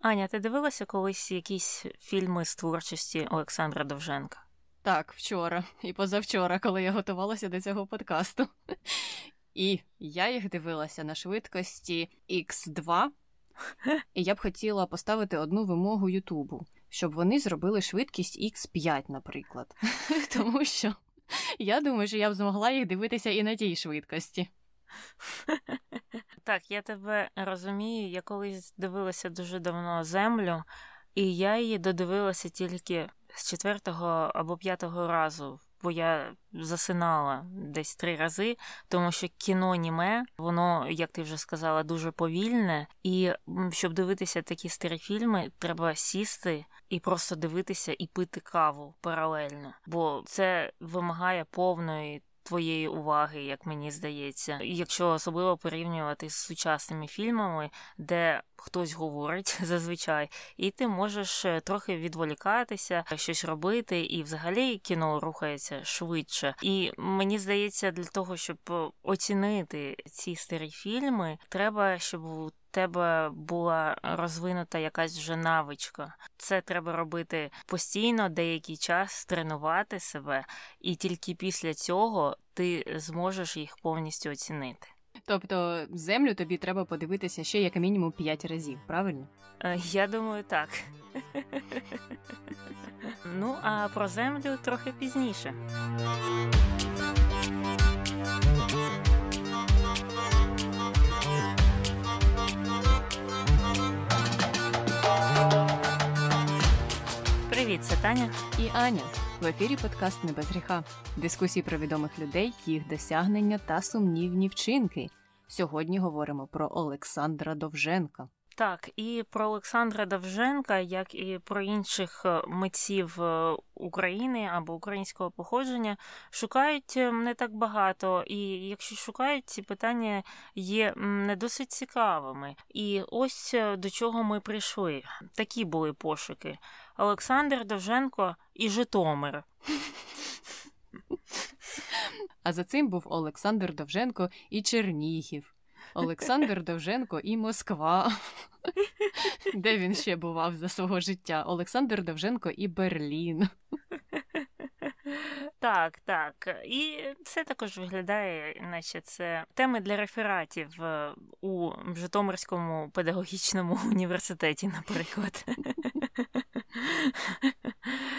Аня, ти дивилася колись якісь фільми з творчості Олександра Довженка? Так, вчора і позавчора, коли я готувалася до цього подкасту. І я їх дивилася на швидкості X2, і я б хотіла поставити одну вимогу Ютубу, щоб вони зробили швидкість X5, наприклад. Тому що я думаю, що я б змогла їх дивитися і на тій швидкості. Так, я тебе розумію. Я колись дивилася дуже давно землю, і я її додивилася тільки з четвертого або п'ятого разу. Бо я засинала десь три рази, тому що кіно німе, воно, як ти вже сказала, дуже повільне. І щоб дивитися такі старі фільми, треба сісти і просто дивитися і пити каву паралельно, бо це вимагає повної твоєї уваги, як мені здається, якщо особливо порівнювати з сучасними фільмами, де хтось говорить зазвичай, і ти можеш е, трохи відволікатися, щось робити, і взагалі кіно рухається швидше. І мені здається, для того, щоб оцінити ці старі фільми, треба, щоб тебе була розвинута якась вже навичка. Це треба робити постійно, деякий час тренувати себе, і тільки після цього ти зможеш їх повністю оцінити. Тобто землю тобі треба подивитися ще як мінімум 5 разів, правильно? Е, я думаю, так. Ну, а про землю трохи пізніше. Привіт, це Таня і Аня. В ефірі подкаст «Не без гріха. Дискусії про відомих людей, їх досягнення та сумнівні вчинки. Сьогодні говоримо про Олександра Довженка. Так, і про Олександра Довженка, як і про інших е, митців е, України або українського походження, шукають е, не так багато. І якщо шукають, ці питання є не досить цікавими. І ось до чого ми прийшли. Такі були пошуки: Олександр Довженко і Житомир. А за цим був Олександр Довженко і Чернігів. Олександр Довженко і Москва. Де він ще бував за свого життя? Олександр Довженко і Берлін. Так, так. І це також виглядає, наче це теми для рефератів е, у Житомирському педагогічному університеті, наприклад.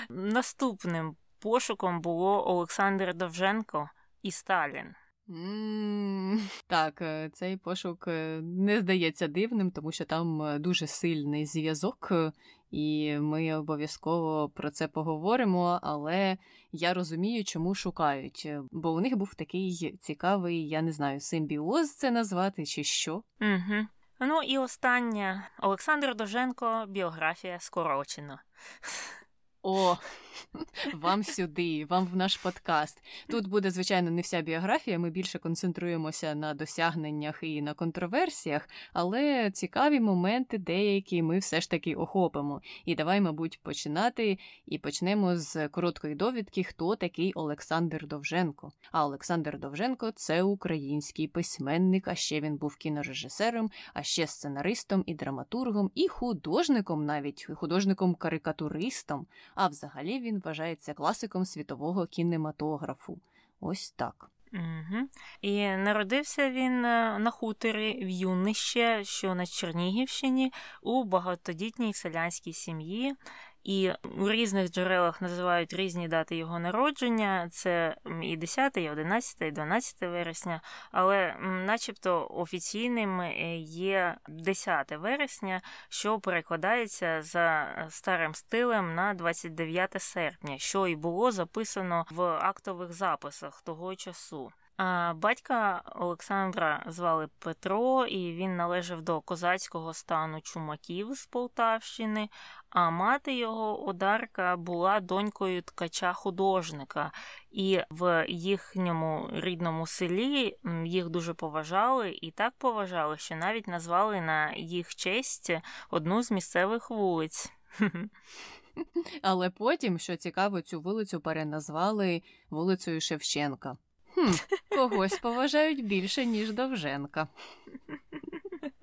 Наступним пошуком було Олександр Довженко і Сталін. Mm, так, е, цей пошук е, не здається дивним, тому що там е, дуже сильний зв'язок, і ми обов'язково про це поговоримо. Але я розумію, чому шукають, бо у них був такий цікавий, я не знаю, симбіоз це назвати чи що. Угу. Ну і останнє Олександр Доженко, біографія скорочено. О, вам сюди, вам в наш подкаст. Тут буде, звичайно, не вся біографія. Ми більше концентруємося на досягненнях і на контроверсіях, але цікаві моменти деякі ми все ж таки охопимо. І давай, мабуть, починати. І почнемо з короткої довідки, хто такий Олександр Довженко. А Олександр Довженко це український письменник, а ще він був кінорежисером, а ще сценаристом і драматургом, і художником, навіть художником-карикатуристом. А взагалі він вважається класиком світового кінематографу. Ось так. Угу. І народився він е, на хуторі в Юнище, що на Чернігівщині, у багатодітній селянській сім'ї. І у різних джерелах називають різні дати його народження: це і 10, і 11, і 12 вересня, але начебто офіційним е, є 10 вересня, що перекладається за старим стилем на 29 серпня, що і було записано в актових записах того часу. Батька Олександра звали Петро, і він належав до козацького стану чумаків з Полтавщини, а мати його Одарка була донькою ткача художника, і в їхньому рідному селі їх дуже поважали і так поважали, що навіть назвали на їх честь одну з місцевих вулиць. Але потім, що цікаво, цю вулицю переназвали вулицею Шевченка. Хм, Когось поважають більше, ніж Довженка.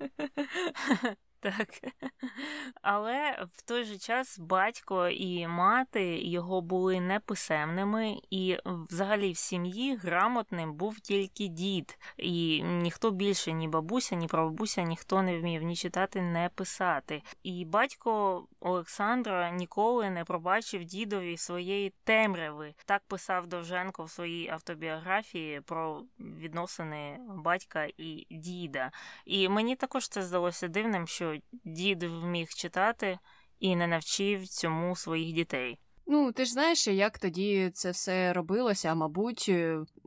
Так. Але в той же час батько і мати його були неписемними, і взагалі в сім'ї грамотним був тільки дід, і ніхто більше, ні бабуся, ні прабабуся, ніхто не вмів ні читати, ні писати. І батько Олександра ніколи не пробачив дідові своєї темряви. Так писав Довженко в своїй автобіографії про відносини батька і діда. І мені також це здалося дивним, що дід вміг читати і не навчив цьому своїх дітей. Ну, ти ж знаєш, як тоді це все робилося, мабуть,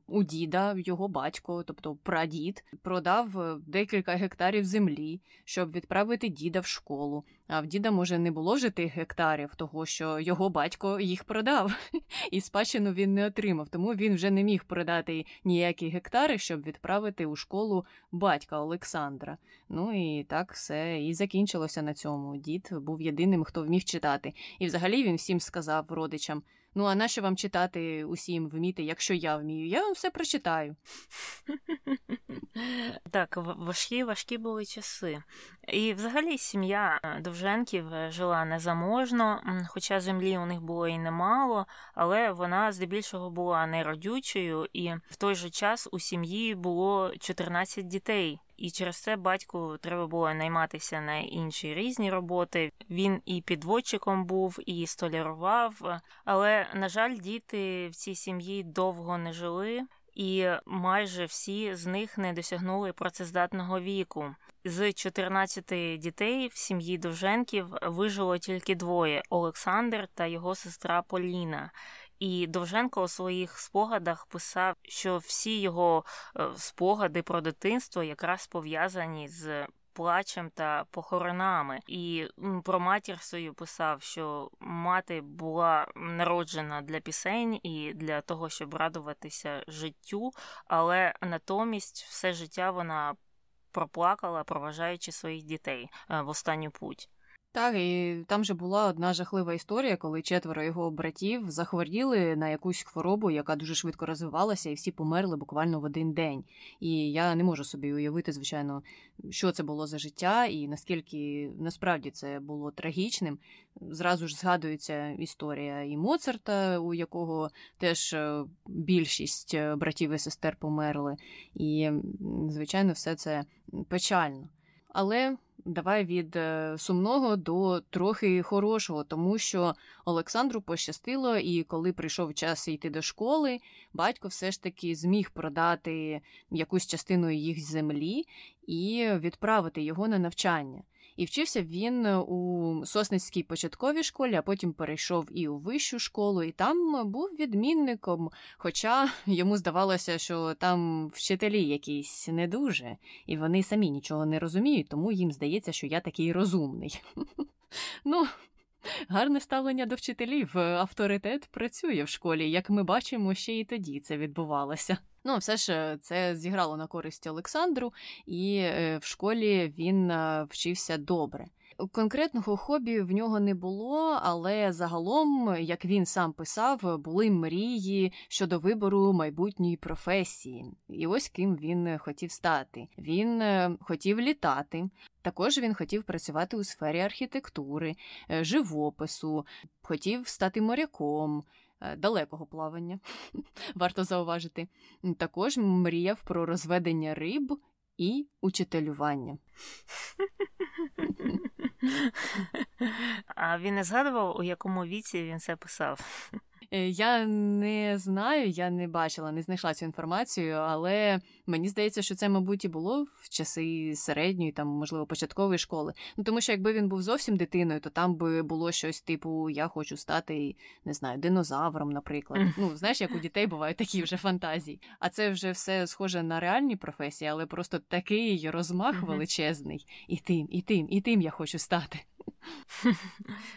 у діда, його батько, тобто прадід, продав е, декілька гектарів землі, щоб відправити діда в школу. А в діда, може, не було вже тих гектарів, того що його батько їх продав, і спадщину він не отримав, тому він вже не міг продати ніякі гектари, щоб відправити у школу батька Олександра. Ну і так все і закінчилося на цьому. Дід був єдиним, хто вмів читати. І взагалі він всім сказав родичам. Ну, а нащо вам читати усім вміти, якщо я вмію? Я вам все прочитаю. Так, важкі важкі були часи. І взагалі сім'я е, Довженків е, жила незаможно, хоча землі у них було і немало, але вона здебільшого була неродючою, і в той же час у сім'ї було 14 дітей. І через це батьку треба було найматися на інші різні роботи. Він і підводчиком був, і столярував. Але, на жаль, діти в цій сім'ї довго не жили, і майже всі з них не досягнули працездатного віку. З 14 дітей в сім'ї Довженків вижило тільки двоє Олександр та його сестра Поліна. І Довженко у своїх спогадах писав, що всі його е, спогади про дитинство якраз пов'язані з плачем та похоронами. І про матір свою писав, що мати була народжена для пісень і для того, щоб радуватися життю, але натомість все життя вона проплакала, проважаючи своїх дітей е, в останню путь. Так, і там же була одна жахлива історія, коли четверо його братів захворіли на якусь хворобу, яка дуже швидко розвивалася, і всі померли буквально в один день. І я не можу собі уявити, звичайно, що це було за життя, і наскільки насправді це було трагічним. Зразу ж згадується історія і Моцарта, у якого теж е, більшість е, братів і сестер померли. І, звичайно, все це печально. Але давай від е, сумного до трохи хорошого, тому що Олександру пощастило, і коли прийшов час йти до школи, батько все ж таки зміг продати якусь частину їх землі і відправити його на навчання. І вчився він у Сосницькій початковій школі, а потім перейшов і у вищу школу, і там був відмінником. Хоча йому здавалося, що там вчителі якісь не дуже, і вони самі нічого не розуміють, тому їм здається, що я такий розумний. Ну, гарне ставлення до вчителів, авторитет працює в школі, як ми бачимо, ще і тоді це відбувалося. Ну, все ж е, це зіграло на користь Олександру, і е, в школі він е, вчився добре. Конкретного хобі в нього не було, але загалом, як він сам писав, були мрії щодо вибору майбутньої професії. І ось ким він хотів стати. Він хотів літати. Також він хотів працювати у сфері архітектури, живопису, хотів стати моряком. Е, далекого плавання, варто зауважити. Також мріяв про розведення риб і учителювання. А він не згадував, у якому віці він це писав? Е, я не знаю, я не бачила, не знайшла цю інформацію, але мені здається, що це, мабуть, і було в часи середньої, там, можливо, початкової школи. Ну тому що якби він був зовсім дитиною, то там би було щось типу Я хочу стати, не знаю, динозавром, наприклад. Ну, знаєш, як у дітей бувають такі вже фантазії. А це вже все схоже на реальні професії, але просто такий розмах величезний. І тим, і тим, і тим я хочу стати.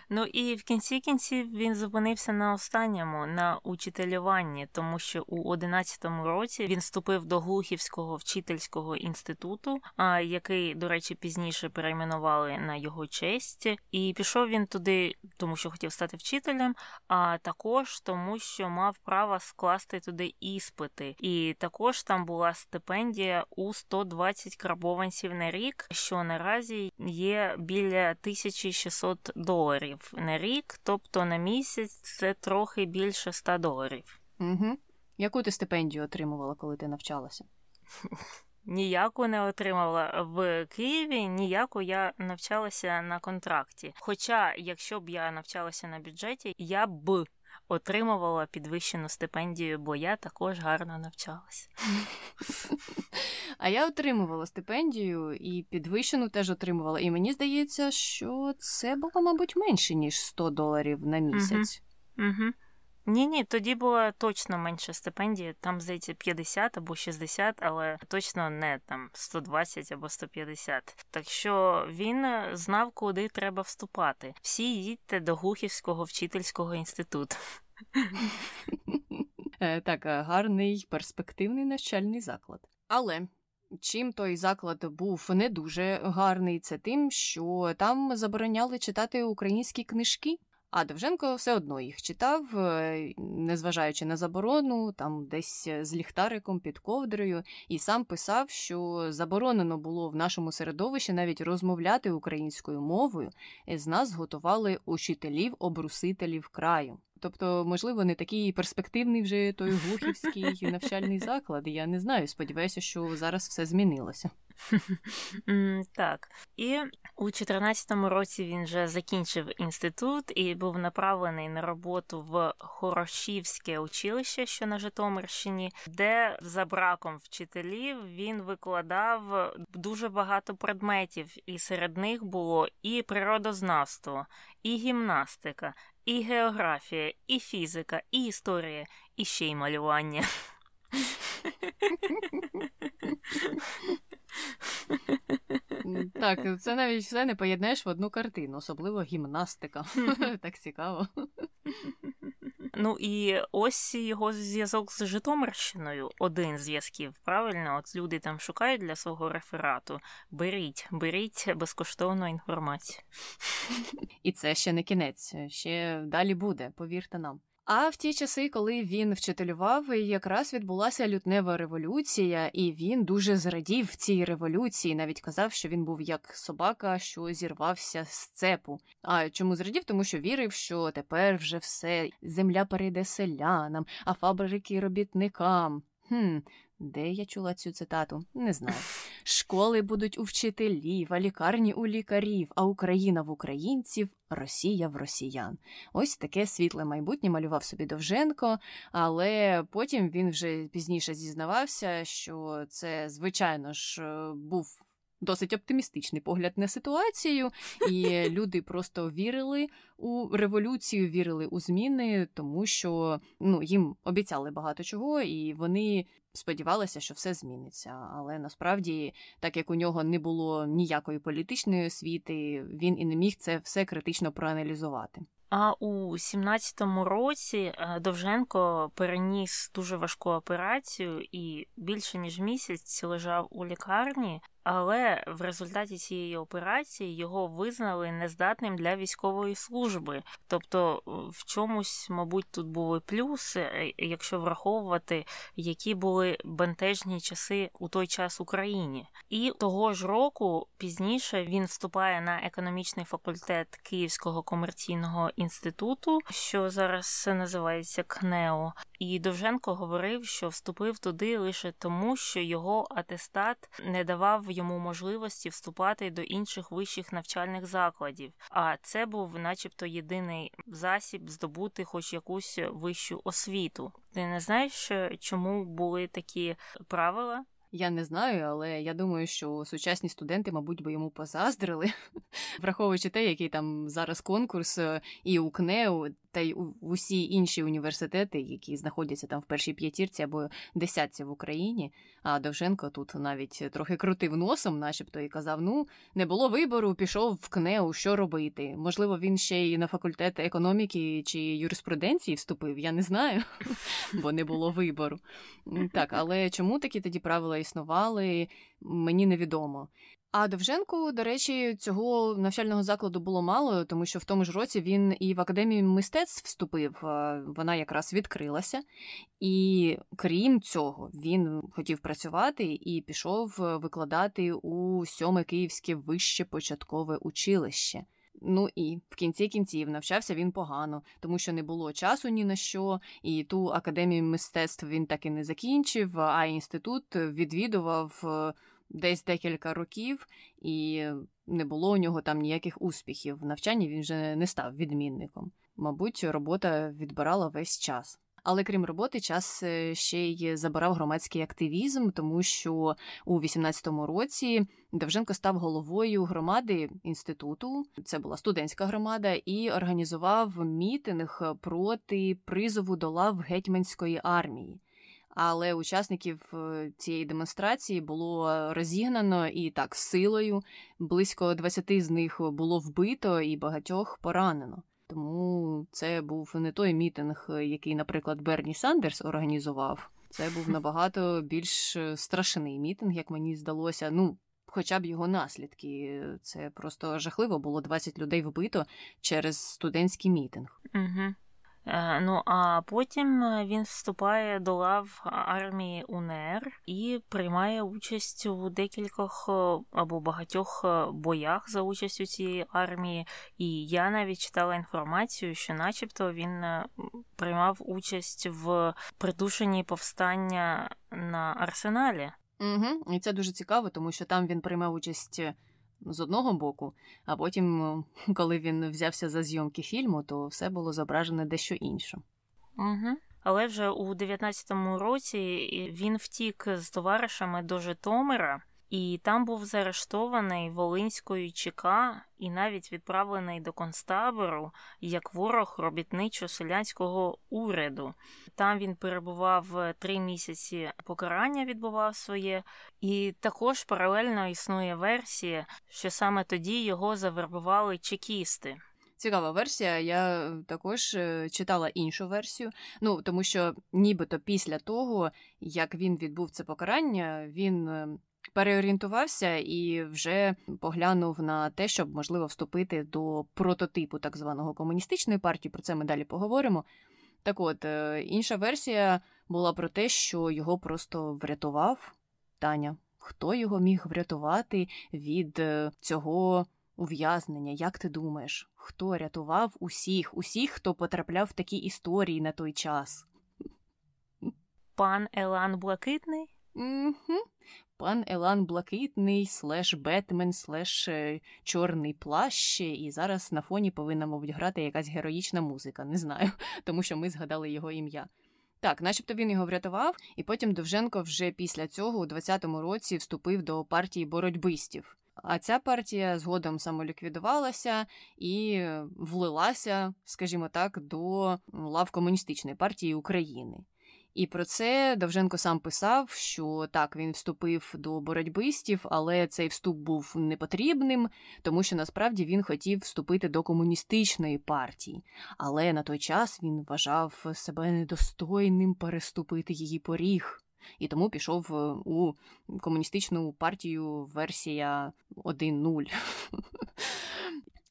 Ну і в кінці кінців він зупинився на останньому на учителюванні, тому що у 11-му році він вступив до Глухівського вчительського інституту, який, до речі, пізніше перейменували на його честь. І пішов він туди, тому що хотів стати вчителем, а також тому, що мав право скласти туди іспити. І також там була стипендія у 120 карбованців на рік, що наразі є біля 1600 доларів на рік, тобто на місяць це трохи більше 100 доларів. Угу. Яку ти стипендію отримувала, коли ти навчалася? Ніяку не отримала в Києві, ніяку я навчалася на контракті. Хоча, якщо б я навчалася на бюджеті, я б отримувала підвищену стипендію, бо я також гарно навчалася. А я отримувала стипендію і підвищену теж отримувала. І мені здається, що це було, мабуть, менше, ніж 100 доларів на місяць. Угу. Угу. Ні, ні, тоді була точно менша стипендія, там, здається, 50 або 60, але точно не там 120 або 150. Так що він знав, куди треба вступати. Всі їдьте до Гухівського вчительського інституту. Е, так, е, гарний перспективний навчальний заклад. Але чим той заклад був не дуже гарний, це тим, що там забороняли читати українські книжки. А Довженко все одно їх читав, е, незважаючи на заборону, там десь з ліхтариком під ковдрою, і сам писав, що заборонено було в нашому середовищі навіть розмовляти українською мовою, з нас готували учителів-обрусителів краю. Тобто, можливо, не такий перспективний вже той глухівський навчальний заклад. Я не знаю. Сподіваюся, що зараз все змінилося. Так. І у 14-му році він вже закінчив інститут і був направлений на роботу в Хорошівське училище, що на Житомирщині, де за браком вчителів він викладав дуже багато предметів, і серед них було і природознавство, і гімнастика, і географія, і фізика, і історія, і ще й малювання. Так, це навіть все не поєднаєш в одну картину, особливо гімнастика. Так цікаво. Ну і ось його зв'язок з Житомирщиною. Один з зв'язків. Правильно, от люди там шукають для свого реферату. Беріть, беріть безкоштовну інформацію. І це ще не кінець, ще далі буде, повірте нам. А в ті часи, коли він вчителював, якраз відбулася лютнева революція, і він дуже зрадів цій революції. Навіть казав, що він був як собака, що зірвався з цепу. А чому зрадів? Тому що вірив, що тепер вже все земля перейде селянам, а фабрики робітникам. Хм, де я чула цю цитату? Не знаю. Школи будуть у вчителів, а лікарні у лікарів, а Україна в українців, Росія в росіян. Ось таке світле майбутнє малював собі Довженко, але потім він вже пізніше зізнавався, що це, звичайно ж, був. Досить оптимістичний погляд на ситуацію, і люди просто вірили у революцію, вірили у зміни, тому що ну їм обіцяли багато чого, і вони сподівалася, що все зміниться. Але насправді, так як у нього не було ніякої політичної освіти, він і не міг це все критично проаналізувати. А у 17-му році е, Довженко переніс дуже важку операцію і більше ніж місяць лежав у лікарні але в результаті цієї операції його визнали нездатним для військової служби. Тобто, в чомусь, мабуть, тут були плюси, е, якщо враховувати, які були бентежні часи у той час Україні. І того ж року пізніше він вступає на економічний факультет Київського комерційного інституту, що зараз називається КНЕО. І Довженко говорив, що вступив туди лише тому, що його атестат не давав йому можливості вступати до інших вищих навчальних закладів. А це був, начебто, єдиний засіб здобути хоч якусь вищу освіту. Ти не знаєш, чому були такі правила? Я не знаю, але я думаю, що сучасні студенти, мабуть, би йому позаздрили, враховуючи те, який там зараз конкурс, і у КНЕУ та й усі інші університети, які знаходяться там в першій п'ятірці або десятці в Україні. А Довженко тут навіть трохи крутив носом, начебто, і казав: ну, не було вибору, пішов в КНЕУ, що робити. Можливо, він ще й на факультет економіки чи юриспруденції вступив, я не знаю, бо не було вибору. Так, але чому такі тоді правила існували, мені невідомо. А Довженку, до речі, цього навчального закладу було мало, тому що в тому ж році він і в академію мистецтв вступив. Вона якраз відкрилася, і крім цього, він хотів працювати і пішов викладати у сьоме київське вище початкове училище. Ну і в кінці кінців навчався він погано, тому що не було часу ні на що, і ту академію мистецтв він так і не закінчив, а інститут відвідував десь декілька років, і не було у нього там ніяких успіхів. В навчанні він вже не став відмінником. Мабуть, робота відбирала весь час. Але крім роботи, час е, ще й забирав громадський активізм, тому що у 18-му році Довженко став головою громади інституту. Це була студентська громада, і організував мітинг проти призову до лав гетьманської армії але учасників е, цієї демонстрації було розігнано і так силою. Близько 20 з них було вбито і багатьох поранено. Тому це був не той мітинг, який, наприклад, Берні Сандерс організував. Це був набагато більш страшний мітинг, як мені здалося. Ну, хоча б його наслідки. Це просто жахливо було 20 людей вбито через студентський мітинг. Угу. Е, ну а потім е, він вступає до лав армії УНР і приймає участь у декількох е, або багатьох боях за участю цієї армії. І я навіть читала інформацію, що, начебто, він приймав участь в придушенні повстання на арсеналі. Угу, І це дуже цікаво, тому що там він приймав участь з одного боку, а потім, коли він взявся за зйомки фільму, то все було зображене дещо інше. Угу. Але вже у 19-му році він втік з товаришами до Житомира. І там був заарештований Волинською ЧК і навіть відправлений до концтабору як ворог робітничо-селянського уряду. Там він перебував три місяці покарання, відбував своє, і також паралельно існує версія, що саме тоді його завербували чекісти. Цікава версія. Я також е, читала іншу версію. Ну тому що, нібито після того, як він відбув це покарання, він е, переорієнтувався і вже поглянув на те, щоб можливо вступити до прототипу так званого комуністичної партії. Про це ми далі поговоримо. Так от, е, інша версія була про те, що його просто врятував Таня. Хто його міг врятувати від е, цього ув'язнення? Як ти думаєш? Хто рятував усіх, усіх, хто потрапляв в такі історії на той час? Пан Елан Блакитний? Угу пан Елан Блакитний, слеш Бетмен, слеш е, Чорний плащ, і зараз на фоні повинна, мабуть, грати якась героїчна музика. Не знаю, тому що ми згадали його ім'я. Так, начебто він його врятував, і потім Довженко вже після цього, у 20-му році, вступив до партії боротьбистів. А ця партія згодом самоліквідувалася і влилася, скажімо так, до лав комуністичної партії України. І про це Довженко сам писав, що так він вступив до боротьбистів, але цей вступ був непотрібним, тому що насправді він хотів вступити до комуністичної партії, але на той час він вважав себе недостойним переступити її поріг. І тому пішов е, у комуністичну партію версія 1.0.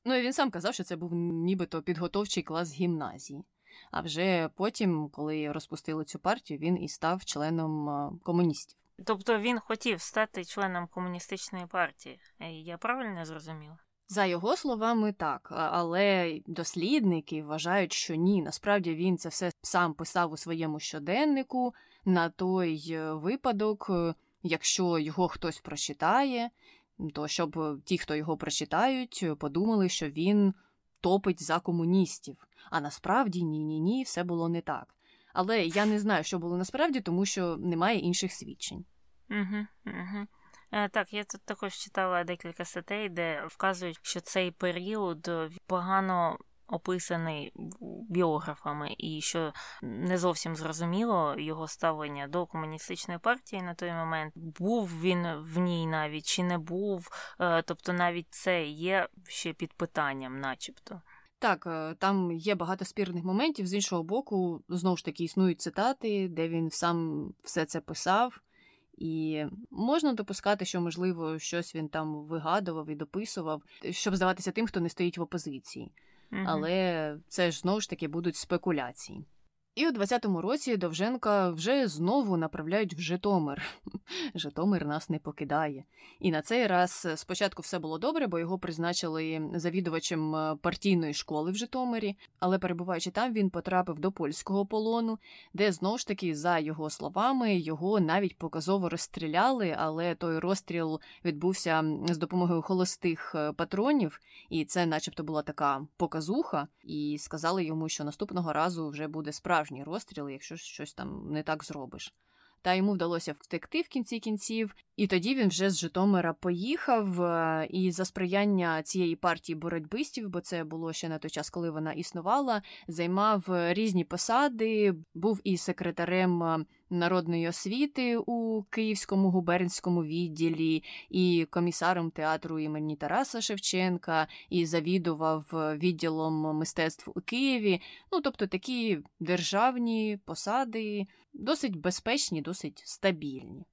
Ну і він сам казав, що це був нібито підготовчий клас гімназії. А вже потім, коли розпустили цю партію, він і став членом комуністів. Тобто він хотів стати членом комуністичної партії. Е, я правильно зрозуміла? За його словами, так, але дослідники вважають, що ні. Насправді він це все сам писав у своєму щоденнику на той е, випадок, е, якщо його хтось прочитає, то щоб ті, хто його прочитають, подумали, що він топить за комуністів. А насправді ні, ні, ні, все було не так. Але я не знаю, що було насправді, тому що немає інших свідчень. Угу, угу. Так, я тут також читала декілька статей, де вказують, що цей період погано описаний біографами, і що не зовсім зрозуміло його ставлення до комуністичної партії на той момент. Був він в ній навіть чи не був, е, тобто навіть це є ще під питанням, начебто. Так, е, там є багато спірних моментів. З іншого боку, знову ж таки існують цитати, де він сам все це писав. І можна допускати, що, можливо, щось він там вигадував і дописував, щоб здаватися тим, хто не стоїть в опозиції. Але це ж знову ж таки будуть спекуляції. І у 20-му році Довженка вже знову направляють в Житомир. Житомир нас не покидає. І на цей раз спочатку все було добре, бо його призначили завідувачем е, партійної школи в Житомирі. Але перебуваючи там, він потрапив до польського полону, де знову ж таки, за його словами, його навіть показово розстріляли. Але той розстріл відбувся з допомогою холостих е, патронів, і це, начебто, була така показуха. І сказали йому, що наступного разу вже буде справді справжній розстріли, якщо щось там не так зробиш. Та йому вдалося втекти в кінці кінців, і тоді він вже з Житомира поїхав. Е, і за сприяння цієї партії боротьбистів, бо це було ще на той час, коли вона існувала, займав різні посади, був і секретарем е, народної освіти у Київському губернському відділі, і комісаром театру імені Тараса Шевченка, і завідував відділом мистецтв у Києві. Ну тобто такі державні посади, досить безпечні, досить стабільні.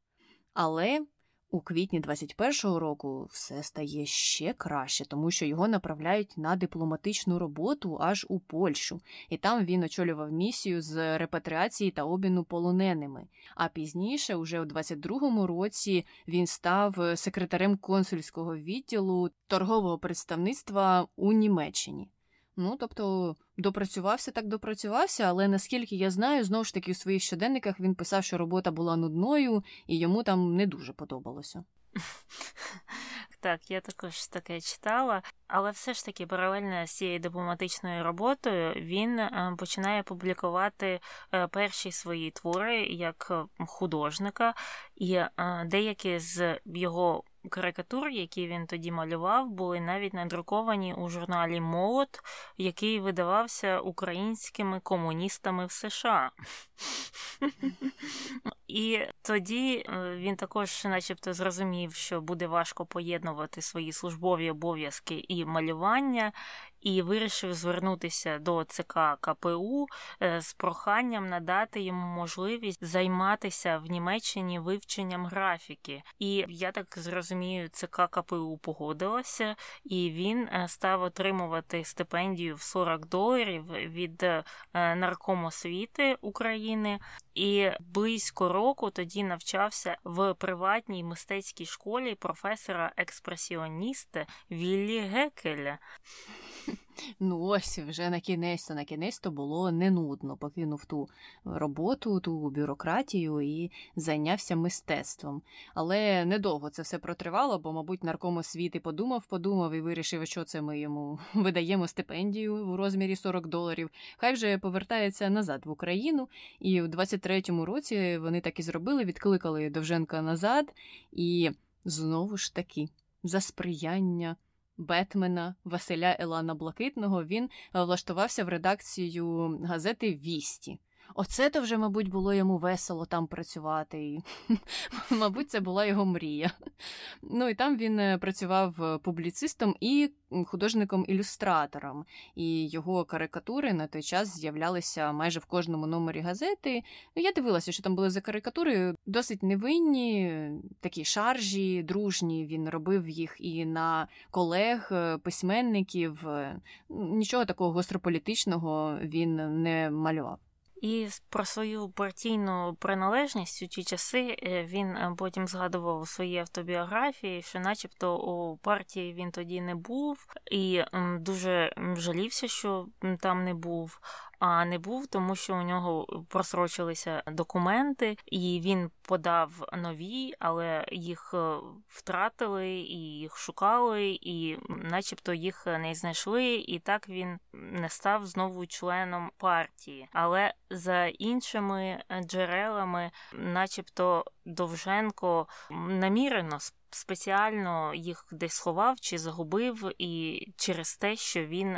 Але у квітні 21-го року все стає ще краще, тому що його направляють на дипломатичну роботу аж у Польщу, і там він очолював місію з репатріації та обміну полоненими. А пізніше, уже у 22-му році, він став секретарем консульського відділу торгового представництва у Німеччині. Ну, тобто допрацювався так допрацювався, але наскільки я знаю, знову ж таки у своїх щоденниках він писав, що робота була нудною і йому там не дуже подобалося. Так, я також таке читала, але все ж таки, паралельно з цією дипломатичною роботою, він е, починає публікувати е, перші свої твори як е, художника, і деякі з його карикатур, які він тоді малював, були навіть надруковані у журналі Молот, який видавався українськими комуністами в США. І тоді е, він також, начебто, зрозумів, що буде важко поєднувати свої службові обов'язки і малювання, і вирішив звернутися до ЦК КПУ е, з проханням надати йому можливість займатися в Німеччині вивченням графіки. І я так зрозумію, ЦК КПУ погодилася, і він е, став отримувати стипендію в 40 доларів від е, наркому освіти України. І близько року тоді навчався в приватній мистецькій школі професора експресіоніста Віллі Гекеля. Ну, ось вже на кінець-то на кінець то було не нудно. Покинув ту роботу, ту бюрократію і зайнявся мистецтвом. Але недовго це все протривало, бо, мабуть, нарком освіти подумав, подумав і вирішив, що це ми йому видаємо стипендію у розмірі 40 доларів. Хай вже повертається назад в Україну. І в 23-му році вони так і зробили, відкликали Довженка назад, і знову ж таки за сприяння. Бетмена Василя Елана Блакитного він е, влаштувався в редакцію газети Вісті. Оце то вже, мабуть, було йому весело там працювати. І, Мабуть, це була його мрія. Ну і там він е, працював е, публіцистом і художником-ілюстратором, і його карикатури на той час з'являлися майже в кожному номері газети. Ну, Я дивилася, що там були за карикатури досить невинні, такі шаржі, дружні. Він робив їх і на колег, е, письменників. Нічого такого гострополітичного він не малював. І про свою партійну приналежність у ті часи е, він е, потім згадував у своїй автобіографії, що, начебто, у партії він тоді не був, і дуже жалівся, що там не був а не був, тому що у нього просрочилися документи, і він подав нові, але їх е, втратили і їх шукали, і, начебто, їх не знайшли. І так він не став знову членом партії. Але за іншими джерелами, начебто, Довженко намірено спеціально їх десь сховав чи загубив, і через те, що він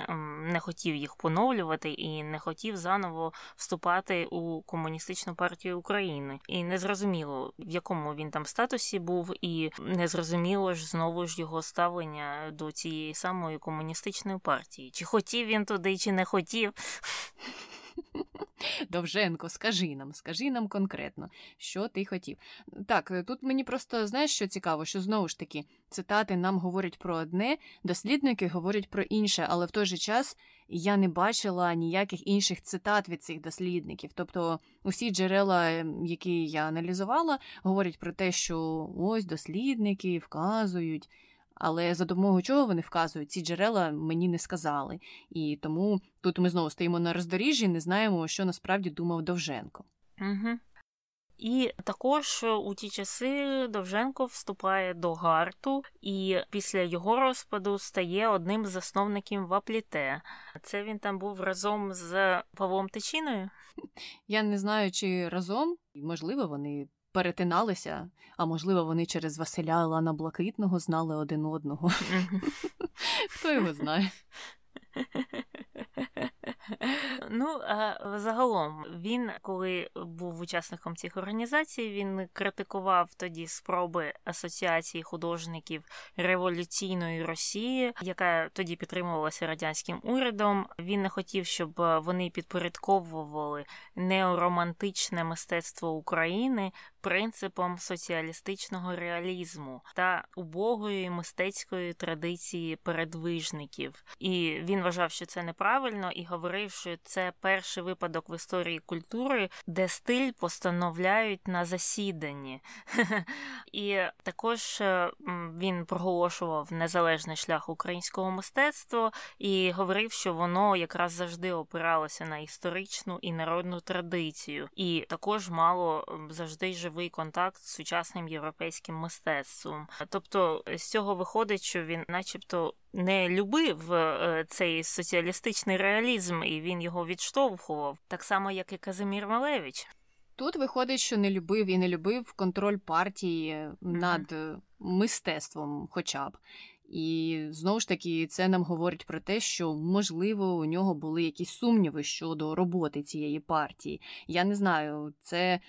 не хотів їх поновлювати і не хотів заново вступати у комуністичну партію України. І незрозуміло, в якому він там статусі був, і незрозуміло ж знову ж його ставлення до цієї самої комуністичної партії. Чи хотів він туди, чи не хотів. Довженко, скажи нам, скажи нам конкретно, що ти хотів. Так, е, тут мені просто знаєш, що цікаво, що знову ж таки цитати нам говорять про одне, дослідники говорять про інше, але в той же час я не бачила ніяких інших цитат від цих дослідників. Тобто усі джерела, ем, які я аналізувала, говорять про те, що ось дослідники вказують. Але за допомогою чого вони вказують, ці джерела мені не сказали. І тому тут ми знову стоїмо на роздоріжжі, не знаємо, що насправді думав Довженко. Угу. І також у ті часи Довженко вступає до гарту, і після його розпаду стає одним з засновників Вапліте. Це він там був разом з Павлом Тичиною. Я не знаю, чи разом, можливо, вони перетиналися, а можливо, вони через Василя Ілана Блакитного знали один одного. Хто його знає? Ну, а загалом, він, коли був учасником цих організацій, він критикував тоді спроби Асоціації художників революційної Росії, яка тоді підтримувалася радянським урядом. Він не хотів, щоб вони підпорядковували неоромантичне мистецтво України принципом соціалістичного реалізму та убогої мистецької традиції передвижників. І він вважав, що це неправильно, і говорив, що це перший випадок в історії культури, де стиль постановляють на засіданні. І також е, він проголошував незалежний шлях українського мистецтва і говорив, що воно якраз завжди опиралося на історичну і народну традицію, і також мало завжди живий контакт з сучасним європейським мистецтвом. Тобто з цього виходить, що він, начебто, не любив е, цей соціалістичний реалізм, і він його відштовхував, так само як і Казимір Малевич. Тут виходить, що не любив і не любив контроль партії над mm-hmm. мистецтвом, хоча б. І знову ж таки, це нам говорить про те, що можливо у нього були якісь сумніви щодо роботи цієї партії. Я не знаю, це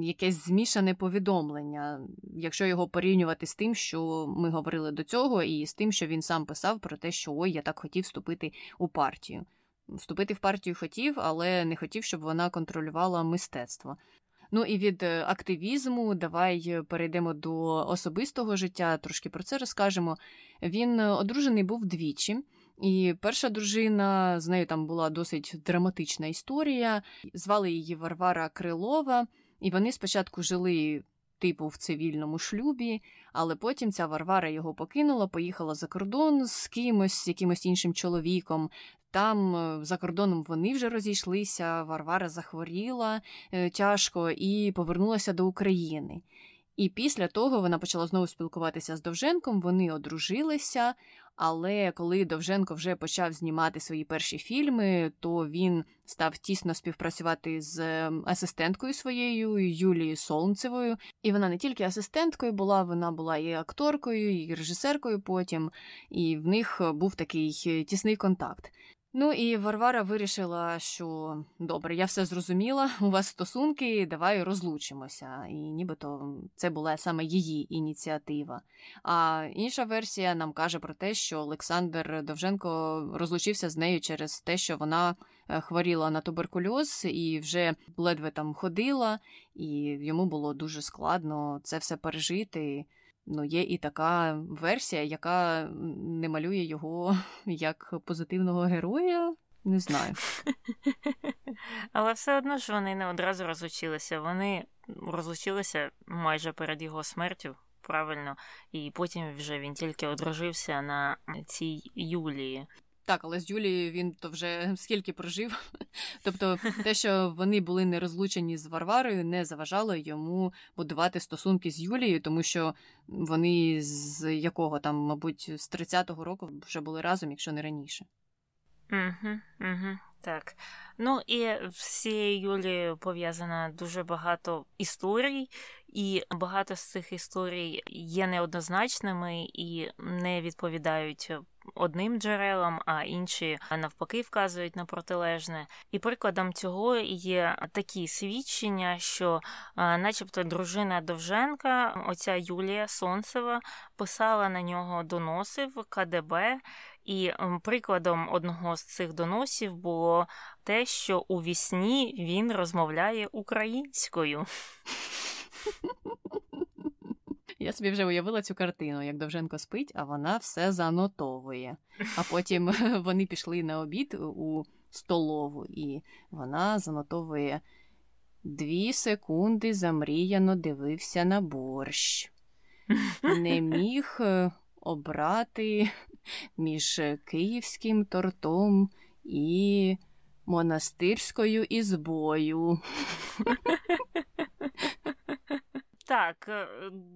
якесь змішане повідомлення, якщо його порівнювати з тим, що ми говорили до цього, і з тим, що він сам писав про те, що ой, я так хотів вступити у партію. Вступити в партію хотів, але не хотів, щоб вона контролювала мистецтво. Ну і від е, активізму давай перейдемо до особистого життя, трошки про це розкажемо. Він е, одружений був двічі. І перша дружина з нею там була досить драматична історія. Звали її Варвара Крилова, і вони спочатку жили типу в цивільному шлюбі, але потім ця Варвара його покинула, поїхала за кордон з кимось, з якимось іншим чоловіком. Там е, за кордоном вони вже розійшлися, Варвара захворіла е, тяжко і повернулася до України. І після того вона почала знову спілкуватися з Довженком, вони одружилися. Але коли Довженко вже почав знімати свої перші фільми, то він став тісно співпрацювати з ем, асистенткою своєю Юлією Солнцевою. І вона не тільки асистенткою була, вона була і акторкою, і режисеркою потім, і в них був такий е, тісний контакт. Ну і Варвара вирішила, що добре, я все зрозуміла. У вас стосунки, давай розлучимося. І нібито це була саме її ініціатива. А інша версія нам каже про те, що Олександр Довженко розлучився з нею через те, що вона е, хворіла на туберкульоз і вже ледве там ходила, і йому було дуже складно це все пережити ну, є і така версія, яка не малює його як позитивного героя. Не знаю. Але все одно ж вони не одразу розлучилися. Вони розлучилися майже перед його смертю, правильно, і потім вже він тільки одружився на цій Юлії. Так, але з Юлією він то вже скільки прожив. Тобто, те, що вони були не розлучені з Варварою, не заважало йому будувати стосунки з Юлією, тому що вони з якого там, мабуть, з 30-го року вже були разом, якщо не раніше. Угу, угу. Так. Ну і з цією Юлією пов'язано дуже багато історій, і багато з цих історій є неоднозначними і не відповідають одним джерелам, а інші навпаки вказують на протилежне. І прикладом цього є такі свідчення, що, начебто, дружина Довженка, оця Юлія Сонцева, писала на нього доноси в КДБ. І прикладом одного з цих доносів було те, що у вісні він розмовляє українською. Я собі вже уявила цю картину, як Довженко спить, а вона все занотовує. А потім вони пішли на обід у столову, і вона занотовує дві секунди замріяно дивився на борщ. Не міг е, обрати між київським тортом і монастирською ізбою. Так, е,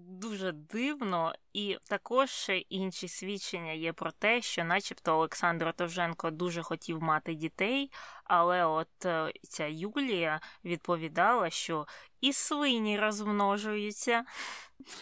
дуже дивно, і також інші свідчення є про те, що, начебто, Олександр Товженко дуже хотів мати дітей, але от е, ця Юлія відповідала, що і свині розмножуються.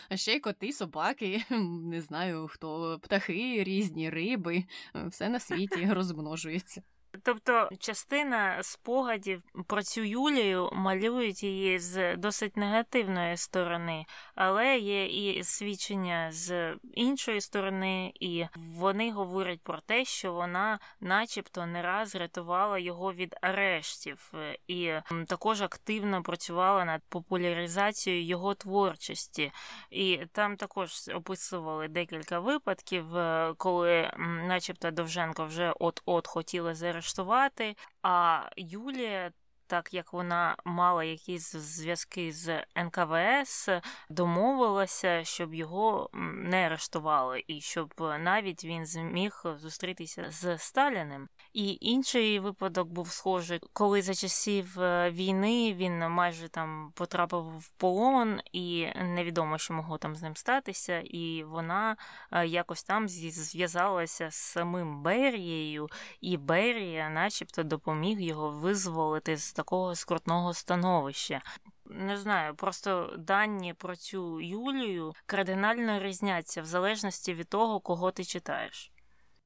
А ще й коти, собаки, не знаю хто, птахи, різні риби, все на світі розмножується. Тобто частина спогадів про цю Юлію малюють її з досить негативної сторони, але є і свідчення з іншої сторони, і вони говорять про те, що вона, начебто, не раз рятувала його від арештів, і також активно працювала над популяризацією його творчості. І там також описували декілька випадків, е, коли, начебто, Довженко вже от-от хотіла заарештувати арештувати. А Юлія так як вона мала якісь зв'язки з НКВС, домовилася, щоб його не арештували, і щоб навіть він зміг зустрітися з Сталіним. І інший випадок був схожий, коли за часів е, війни він майже там потрапив в полон, і невідомо, що могло там з ним статися, і вона е, якось там зв'язалася з самим Берією, і Берія, начебто, допоміг його визволити з такого скрутного становища. Не знаю, просто дані про цю Юлію кардинально різняться в залежності від того, кого ти читаєш.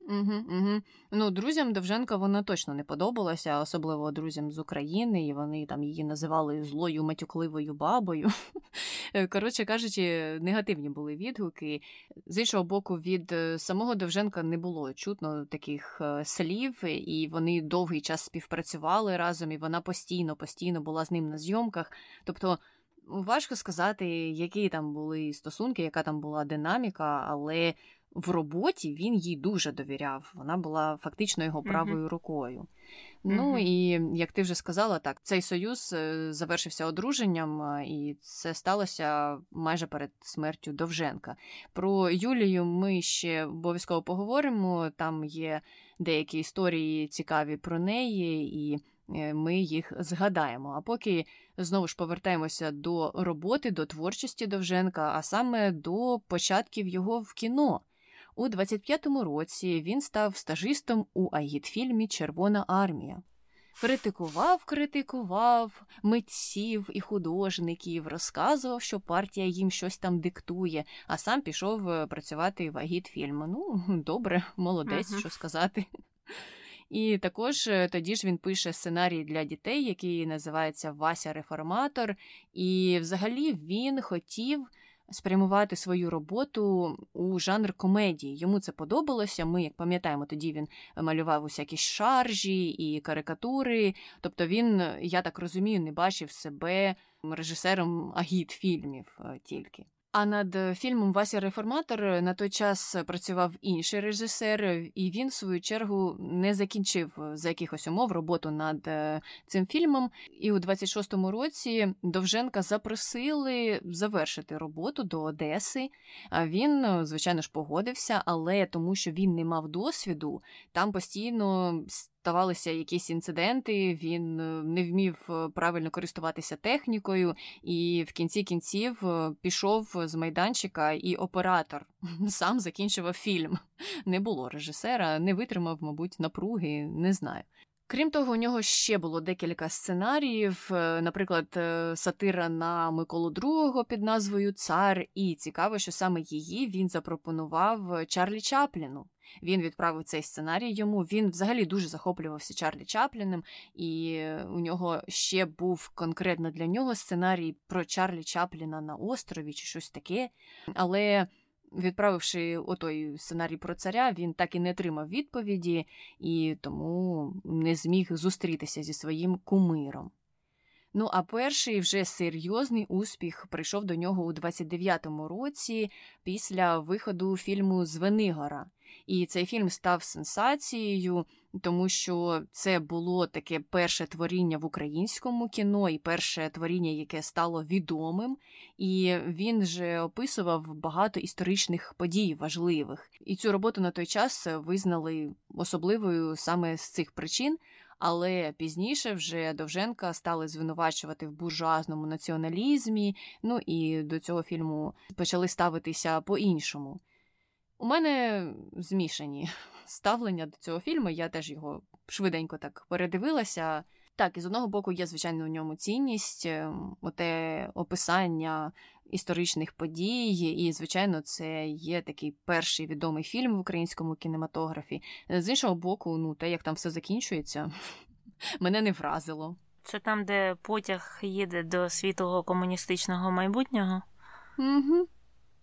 Угу, угу. Ну, друзям Довженка вона точно не подобалася, особливо друзям з України, і вони там її називали злою матюкливою бабою. Е, коротше кажучи, негативні були відгуки. З іншого боку, від е, самого Довженка не було чутно таких е, слів, і вони довгий час співпрацювали разом, і вона постійно, постійно була з ним на зйомках. Тобто. Важко сказати, які там були стосунки, яка там була динаміка, але в роботі він їй дуже довіряв. Вона була фактично його правою рукою. Ну і як ти вже сказала, так цей союз е, завершився одруженням, е, і це сталося майже перед смертю Довженка. Про Юлію ми ще обов'язково поговоримо. Там є деякі історії цікаві про неї, і е, ми їх згадаємо. А поки знову ж повертаємося до роботи, до творчості Довженка, а саме до початків його в кіно. У 25-му році він став стажистом у агітфільмі Червона армія. Критикував, критикував митців і художників, розказував, що партія їм щось там диктує, а сам пішов е, працювати в агітфільм. Ну, добре, молодець, uh-huh. що сказати. І також е, тоді ж він пише сценарій для дітей, який називається Вася Реформатор. І взагалі він хотів спрямувати свою роботу у жанр комедії. Йому це подобалося. Ми, як пам'ятаємо, тоді він малював усякі шаржі і карикатури. Тобто він, я так розумію, не бачив себе режисером агіт фільмів е, тільки. А над е, фільмом Вася Реформатор е, на той час працював інший режисер, і він, в свою чергу, не закінчив е, за якихось умов роботу над цим фільмом. І у 26-му році Довженка запросили завершити роботу до Одеси. А він, звичайно ж, погодився, але тому, що він не мав досвіду, там постійно ставалися якісь інциденти, він е, не вмів е, правильно користуватися технікою, і в кінці кінців е, пішов з майданчика, і оператор сам закінчував фільм. Не було режисера, не витримав, мабуть, напруги, не знаю. Крім того, у нього ще було декілька сценаріїв, е, наприклад, е, сатира на Миколу II під назвою Цар. І цікаво, що саме її він запропонував Чарлі Чапліну. Він відправив цей сценарій йому. Він взагалі дуже захоплювався Чарлі Чапліним, і у нього ще був конкретно для нього сценарій про Чарлі Чапліна на острові чи щось таке. Але відправивши отой сценарій про царя, він так і не отримав відповіді і тому не зміг зустрітися зі своїм кумиром. Ну, а перший вже серйозний успіх прийшов до нього у 29-му році після виходу фільму Звенигора. І цей фільм став сенсацією, тому що це було таке перше творіння в українському кіно, і перше творіння, яке стало відомим. І він же описував багато історичних подій важливих. І цю роботу на той час визнали особливою саме з цих причин. Але пізніше вже Довженка стали звинувачувати в буржуазному націоналізмі. Ну і до цього фільму почали ставитися по-іншому. У мене змішані ставлення до цього фільму. Я теж його швиденько так передивилася. Так, і з одного боку є, звичайно, у ньому цінність, ем, оте описання історичних подій, і, звичайно, це є такий перший відомий фільм в українському кінематографі. З іншого боку, ну те, як там все закінчується, мене не вразило. Це там, де потяг їде до світого комуністичного майбутнього. Угу.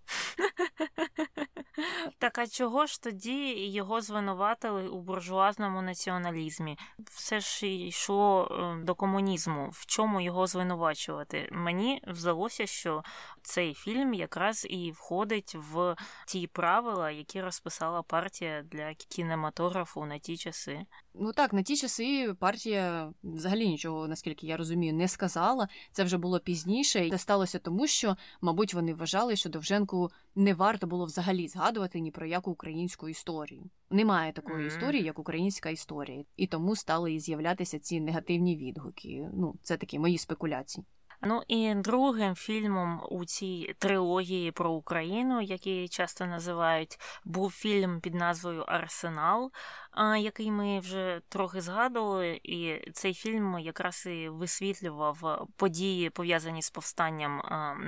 Так а чого ж тоді його звинуватили у буржуазному націоналізмі? Все ж йшло е, до комунізму. В чому його звинувачувати? Мені здалося, що цей фільм якраз і входить в ті правила, які розписала партія для кінематографу на ті часи. Ну так, на ті часи партія взагалі нічого, наскільки я розумію, не сказала. Це вже було пізніше, і це сталося тому, що, мабуть, вони вважали, що Довженку не варто було взагалі згадувати ні про яку українську історію. Немає такої mm. історії, як українська історія, і тому стали і з'являтися ці негативні відгуки. Ну, це такі мої спекуляції. Ну і другим фільмом у цій трилогії про Україну, який часто називають, був фільм під назвою Арсенал, який ми вже трохи згадували. І цей фільм якраз і висвітлював події, пов'язані з повстанням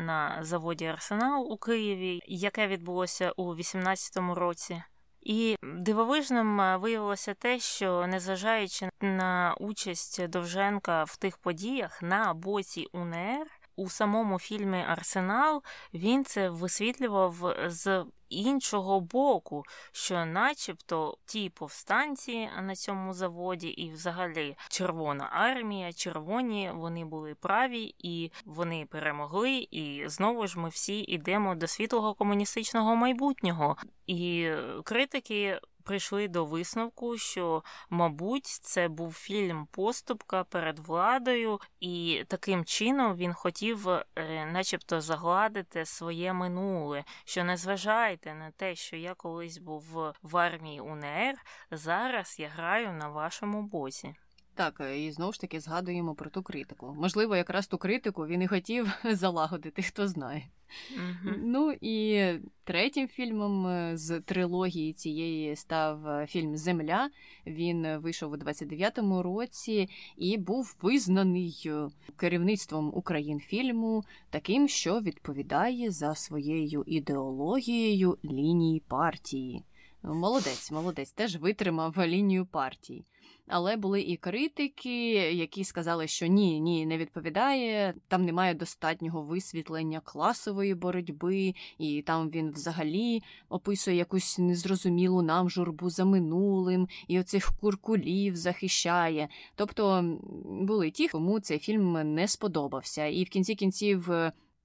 на заводі Арсенал у Києві, яке відбулося у 18-му році. І дивовижним виявилося те, що незважаючи на участь Довженка в тих подіях на боці УНР, у самому фільмі Арсенал він це висвітлював з іншого боку, що, начебто, ті повстанці на цьому заводі, і взагалі Червона армія, червоні, вони були праві і вони перемогли. І знову ж ми всі йдемо до світлого комуністичного майбутнього. І критики прийшли до висновку, що, мабуть, це був фільм Поступка перед владою, і таким чином він хотів, е, начебто, загладити своє минуле. Що не зважайте на те, що я колись був в армії УНР, зараз я граю на вашому боці. Так, е, і знову ж таки згадуємо про ту критику. Можливо, якраз ту критику він і хотів залагодити, хто знає. Mm-hmm. Ну і третім фільмом е, з трилогії цієї став е, фільм Земля. Він вийшов у 29-му році і був визнаний керівництвом Українфільму таким, що відповідає за своєю ідеологією лінії партії. Молодець, молодець, теж витримав лінію партії. Але були і критики, які сказали, що ні, ні, не відповідає. Там немає достатнього висвітлення класової боротьби, і там він взагалі описує якусь незрозумілу нам журбу за минулим, і оцих куркулів захищає. Тобто були ті, кому цей фільм не сподобався, і в кінці кінців.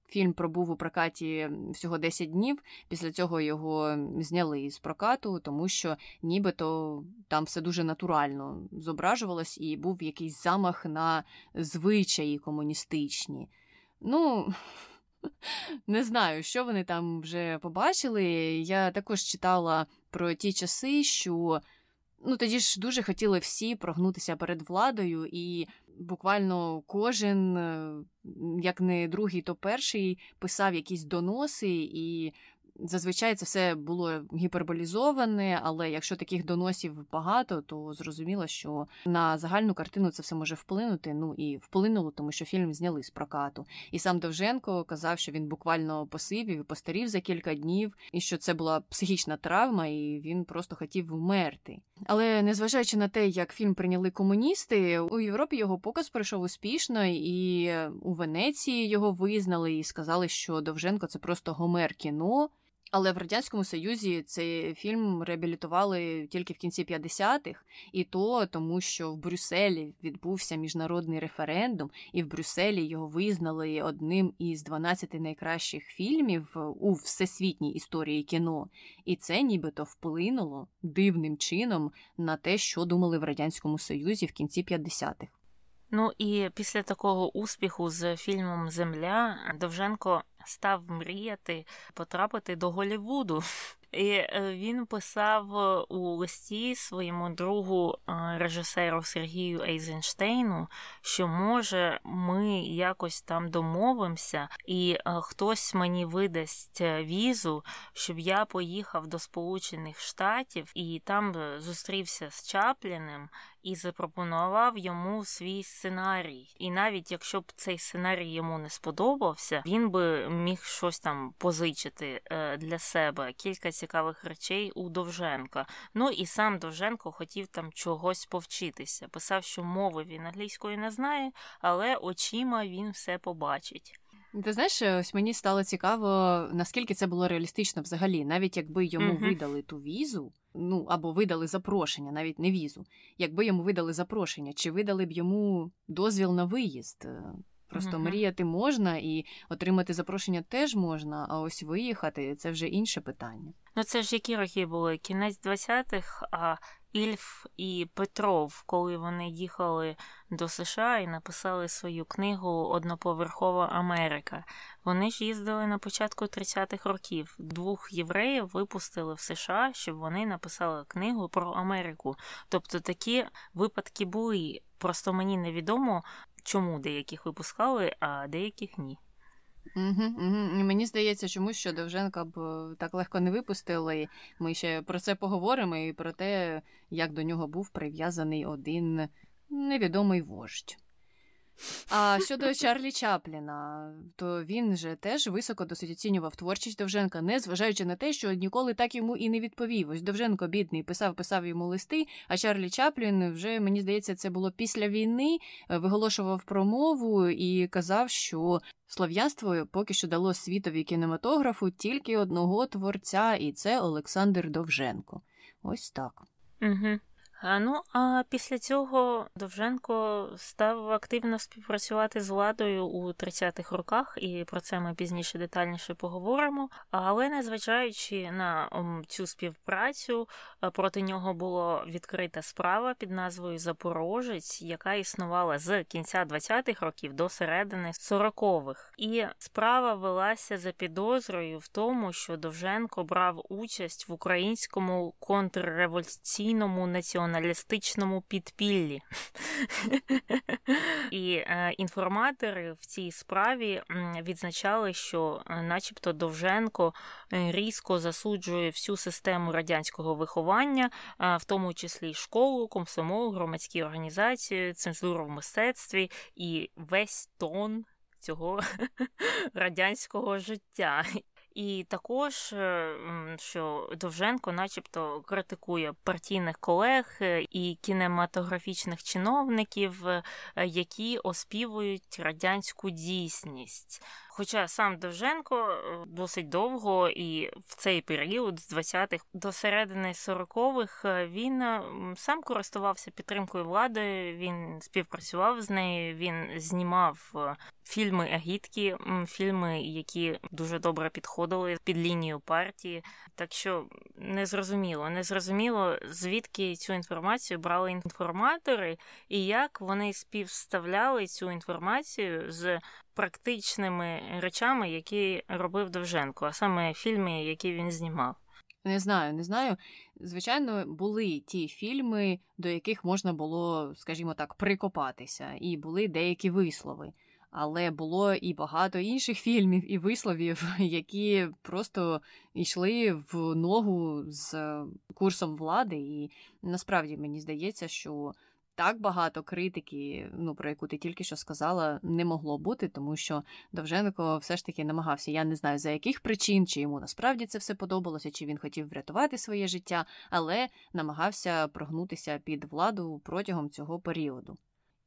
Фільм пробув у прокаті всього 10 днів. Після цього його зняли із прокату, тому що нібито там все дуже натурально зображувалось і був якийсь замах на звичаї комуністичні. Ну. Не знаю, що вони там вже побачили. Я також читала про ті часи, що ну тоді ж дуже хотіли всі прогнутися перед владою і буквально кожен, е, як не другий, то перший, писав якісь доноси і зазвичай це все було гіперболізоване, але якщо таких доносів багато, то зрозуміло, що на загальну картину це все може вплинути. Ну і вплинуло, тому що фільм зняли з прокату. І сам Довженко казав, що він буквально посивів і постарів за кілька днів, і що це була психічна травма, і він просто хотів вмерти. Але незважаючи на те, як фільм прийняли комуністи, у Європі його показ пройшов успішно, і у Венеції його визнали і сказали, що Довженко це просто гомер кіно. Але в радянському союзі цей фільм реабілітували тільки в кінці 50-х, і то тому, що в Брюсселі відбувся міжнародний референдум, і в Брюсселі його визнали одним із 12 найкращих фільмів у всесвітній історії кіно. І це нібито вплинуло дивним чином на те, що думали в радянському союзі в кінці 50-х. Ну і після такого успіху з фільмом Земля Довженко став мріяти потрапити до Голівуду. І е, він писав е, у листі своєму другу е, режисеру Сергію Ейзенштейну, що може ми якось там домовимося, і хтось мені видасть візу, щоб я поїхав до Сполучених Штатів і там зустрівся з Чапліним і запропонував йому свій сценарій. І навіть якщо б цей сценарій йому не сподобався, він би міг щось там позичити для себе. Кілька цікавих речей у Довженка. Ну і сам Довженко хотів там чогось повчитися. Писав, що мови він англійської не знає, але очима він все побачить. Ти знаєш, ось мені стало цікаво, наскільки це було реалістично взагалі, навіть якби йому uh видали ту візу, ну або видали запрошення, навіть не візу. Якби йому видали запрошення, чи видали б йому дозвіл на виїзд? Просто uh-huh. мріяти можна і отримати запрошення теж можна, а ось виїхати це вже інше питання. Ну це ж які роки були? Кінець 20-х, а Ільф і Петров, коли вони їхали до США і написали свою книгу Одноповерхова Америка. Вони ж їздили на початку 30-х років. Двох євреїв випустили в США, щоб вони написали книгу про Америку. Тобто такі випадки були. Просто мені невідомо, чому деяких випускали, а деяких ні. Угу, угу. Мені здається, чомусь що Довженка б е, так легко не випустили. Ми ще про це поговоримо і про те, як до нього був прив'язаний один невідомий вождь. А щодо Чарлі Чапліна, то він же теж високо досить оцінював творчість Довженка, не зважаючи на те, що ніколи так йому і не відповів. Ось Довженко, бідний, писав, писав йому листи. А Чарлі Чаплін вже мені здається, це було після війни. Е, виголошував промову і казав, що слов'янство поки що дало світові кінематографу тільки одного творця, і це Олександр Довженко. Ось так. Угу. Ну а після цього Довженко став активно співпрацювати з владою у 30-х роках, і про це ми пізніше детальніше поговоримо. Але незважаючи на цю співпрацю, проти нього було відкрита справа під назвою Запорожець, яка існувала з кінця 20-х років до середини 40-х. І справа велася за підозрою в тому, що Довженко брав участь в українському контрреволюційному націоналізмі націоналістичному підпіллі. І е, інформатори в цій справі відзначали, що, е, начебто, Довженко е, різко засуджує всю систему радянського виховання, в тому числі школу, комсомол, громадські організації, цензуру в мистецтві і весь тон. Цього радянського життя, і також е, що Довженко, начебто, критикує партійних колег е, і кінематографічних чиновників, е, які оспівують радянську дійсність. Хоча сам Довженко е, досить довго і в цей період з 20-х до середини 40-х е, він е, сам користувався підтримкою влади, він співпрацював з нею, він знімав фільми агітки, фільми, які дуже добре підходили під лінію партії. Так що незрозуміло, незрозуміло, звідки цю інформацію брали інформатори і як вони співставляли цю інформацію з практичними речами, які робив Довженко, а саме фільми, які він знімав. Не знаю, не знаю. Звичайно, були ті фільми, до яких можна було, скажімо так, прикопатися, і були деякі вислови. Але було і багато інших фільмів і висловів, які просто йшли в ногу з курсом влади. І насправді мені здається, що так багато критики, ну про яку ти тільки що сказала, не могло бути, тому що Довженко все ж таки намагався. Я не знаю за яких причин, чи йому насправді це все подобалося, чи він хотів врятувати своє життя, але намагався прогнутися під владу протягом цього періоду.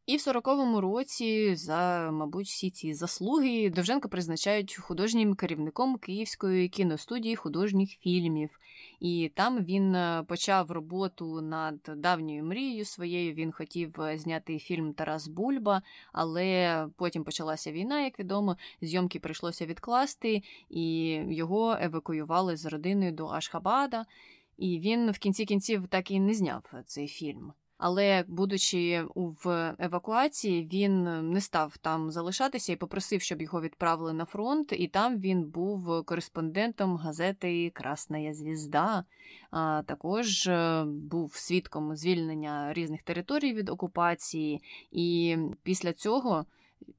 І в 40-му році, за, мабуть, всі ці заслуги Довженка призначають художнім керівником Київської кіностудії художніх фільмів. І там він е, почав роботу над давньою мрією своєю. Він хотів е, зняти фільм Тарас Бульба, але потім почалася війна, як відомо. Зйомки прийшлося відкласти, і його евакуювали з родиною до Ашхабада. І він в кінці кінців так і не зняв цей фільм. Але, будучи в евакуації, він не став там залишатися і попросив, щоб його відправили на фронт. І там він був кореспондентом газети Красна Звізда. А також е, був свідком звільнення різних територій від окупації. І після цього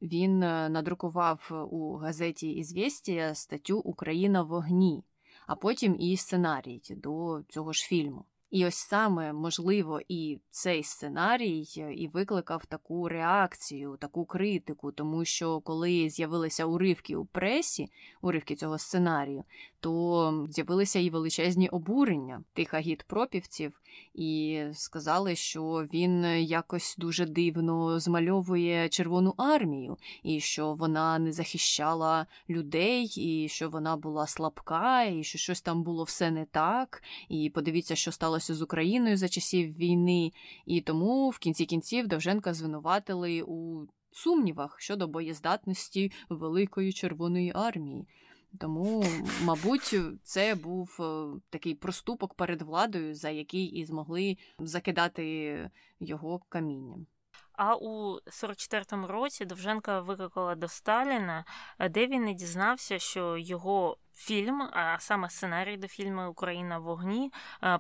він е, надрукував у газеті «Ізвєстія» статтю Україна в вогні, а потім і сценарій до цього ж фільму. І ось саме можливо і цей сценарій е, і викликав таку реакцію, таку критику, тому що коли з'явилися уривки у пресі, уривки цього сценарію, то з'явилися і величезні обурення тих агіт-пропівців, і сказали, що він якось дуже дивно змальовує Червону армію, і що вона не захищала людей, і що вона була слабка, і що щось там було все не так. І подивіться, що сталося з Україною за часів війни. І тому в кінці кінців Довженка звинуватили у сумнівах щодо боєздатності Великої Червоної армії. Тому, мабуть, це був е, такий проступок перед владою, за який і змогли закидати його камінням. А у 44-му році Довженка викликала до Сталіна, де він і дізнався, що його фільм, а саме сценарій до фільму Україна в вогні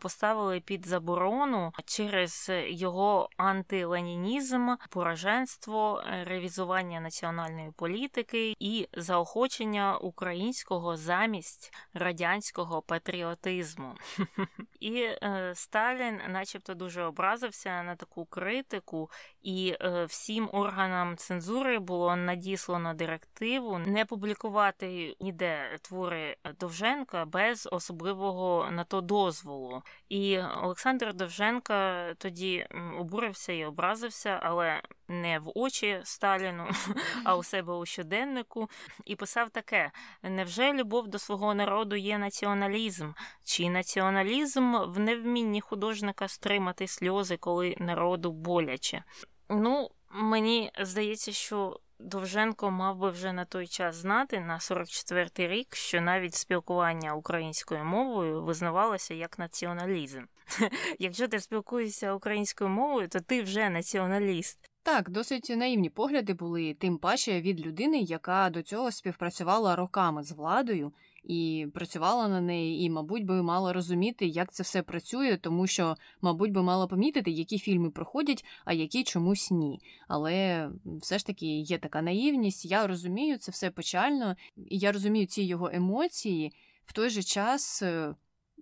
поставили під заборону через його антиленінізм, пораженство, ревізування національної політики і заохочення українського замість радянського патріотизму. І е, Сталін, начебто, дуже образився на таку критику, і е, всім органам цензури було надіслано директиву не публікувати ніде твори Довженка без особливого на то дозволу. І Олександр Довженка тоді обурився і образився, але не в очі Сталіну, а у себе у щоденнику, і писав таке: невже любов до свого народу є націоналізм? Чи націоналізм в невмінні художника стримати сльози, коли народу боляче? Ну, мені здається, що Довженко мав би вже на той час знати на 44-й рік, що навіть спілкування українською мовою визнавалося як націоналізм. Якщо ти спілкуєшся українською мовою, то ти вже націоналіст. Так, досить наївні погляди були, тим паче від людини, яка до цього співпрацювала роками з владою і працювала на неї, і, мабуть, би мала розуміти, як це все працює, тому що, мабуть, би мала помітити, які фільми проходять, а які чомусь ні. Але все ж таки є така наївність. Я розумію це все печально, і я розумію ці його емоції. В той же час е,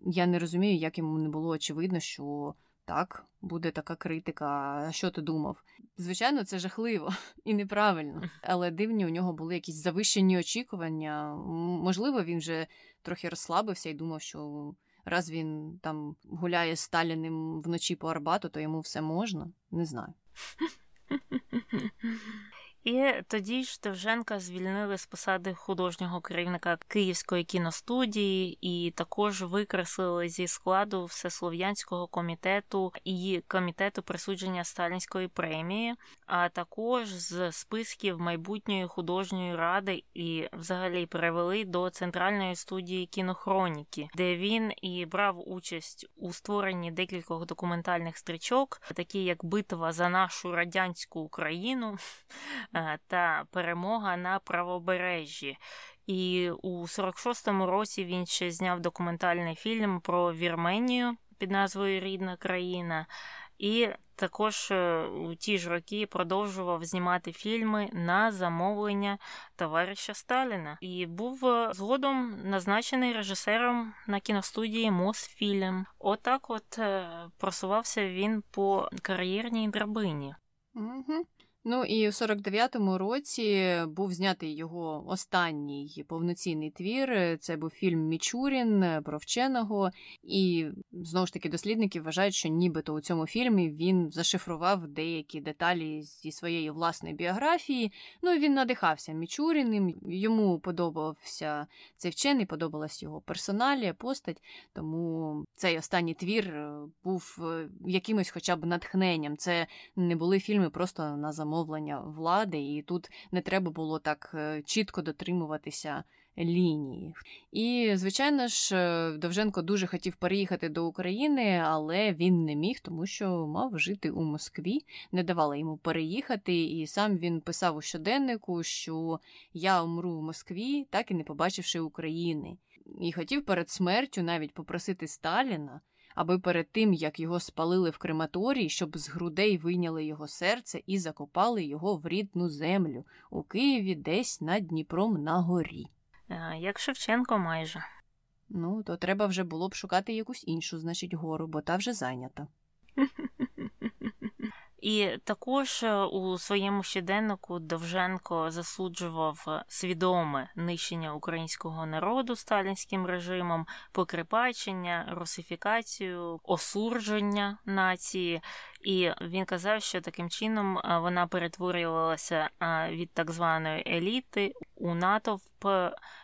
я не розумію, як йому не було очевидно, що так, буде така критика. А що ти думав? Звичайно, це жахливо і неправильно, але дивні у нього були якісь завищені очікування. Можливо, він вже трохи розслабився і думав, що раз він там гуляє з Сталіним вночі по Арбату, то йому все можна. Не знаю. І тоді ж Довженка звільнили з посади художнього керівника Київської кіностудії, і також викреслили зі складу всеслов'янського комітету і комітету присудження сталінської премії, а також з списків майбутньої художньої ради і взагалі перевели до центральної студії кінохроніки, де він і брав участь у створенні декількох документальних стрічок, такі як Битва за нашу радянську Україну. Е, та перемога на правобережжі. І у 46-му році він ще зняв документальний фільм про Вірменію під назвою Рідна країна. І також е, у ті ж роки продовжував знімати фільми на замовлення товариша Сталіна і був е, згодом назначений режисером на кіностудії Мосфільм. Отак, от просувався він по кар'єрній драбині. Угу. Ну і у 49-му році був знятий його останній повноцінний твір. Це був фільм Мічурін про вченого. І знову ж таки дослідники вважають, що нібито у цьому фільмі він зашифрував деякі деталі зі своєї власної біографії. Ну і він надихався Мічуріним. Йому подобався цей вчений, подобалась його персоналія, постать. Тому цей останній твір був е, якимось, хоча б натхненням. Це не були фільми просто на замовлення становлення влади, і тут не треба було так е, чітко дотримуватися лінії. І, звичайно ж, е, Довженко дуже хотів переїхати до України, але він не міг, тому що мав жити у Москві, не давали йому переїхати, і сам він писав у щоденнику, що я умру в Москві, так і не побачивши України. І хотів перед смертю навіть попросити Сталіна аби перед тим, як його спалили в крематорії, щоб з грудей вийняли його серце і закопали його в рідну землю у Києві десь над Дніпром на горі. Як Шевченко майже. Ну, то треба вже було б шукати якусь іншу, значить, гору, бо та вже зайнята. І також е, у своєму щоденнику Довженко засуджував е, свідоме нищення українського народу сталінським режимом, покрипачення, русифікацію, осурдження нації. І він казав, що таким чином е, вона перетворювалася від так званої еліти у натовп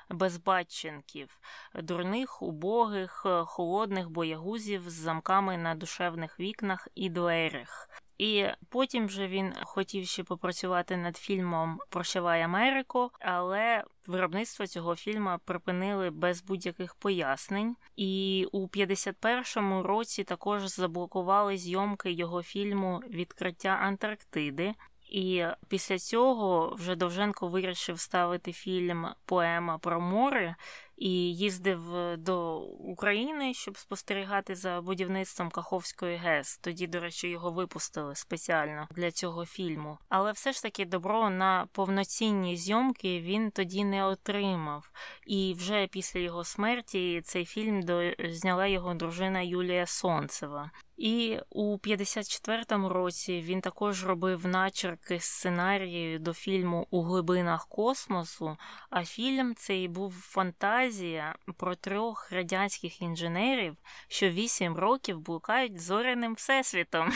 безбатченків, дурних, убогих, холодних боягузів з замками на душевних вікнах і дверях. І потім вже він хотів ще попрацювати над фільмом Прощавай Америку, але виробництво цього фільму припинили без будь-яких пояснень. І у 51-му році також заблокували зйомки його фільму Відкриття Антарктиди. І після цього вже Довженко вирішив ставити фільм Поема про море і їздив е, до України, щоб спостерігати за будівництвом Каховської ГЕС. Тоді, до речі, його випустили спеціально для цього фільму. Але все ж таки добро на повноцінні зйомки він тоді не отримав. І вже після його смерті цей фільм зняла його дружина Юлія Сонцева. І у 54-му році він також робив начерки сценарію до фільму У глибинах космосу. А фільм цей був фантазія про трьох радянських інженерів, що вісім років блукають зоряним всесвітом.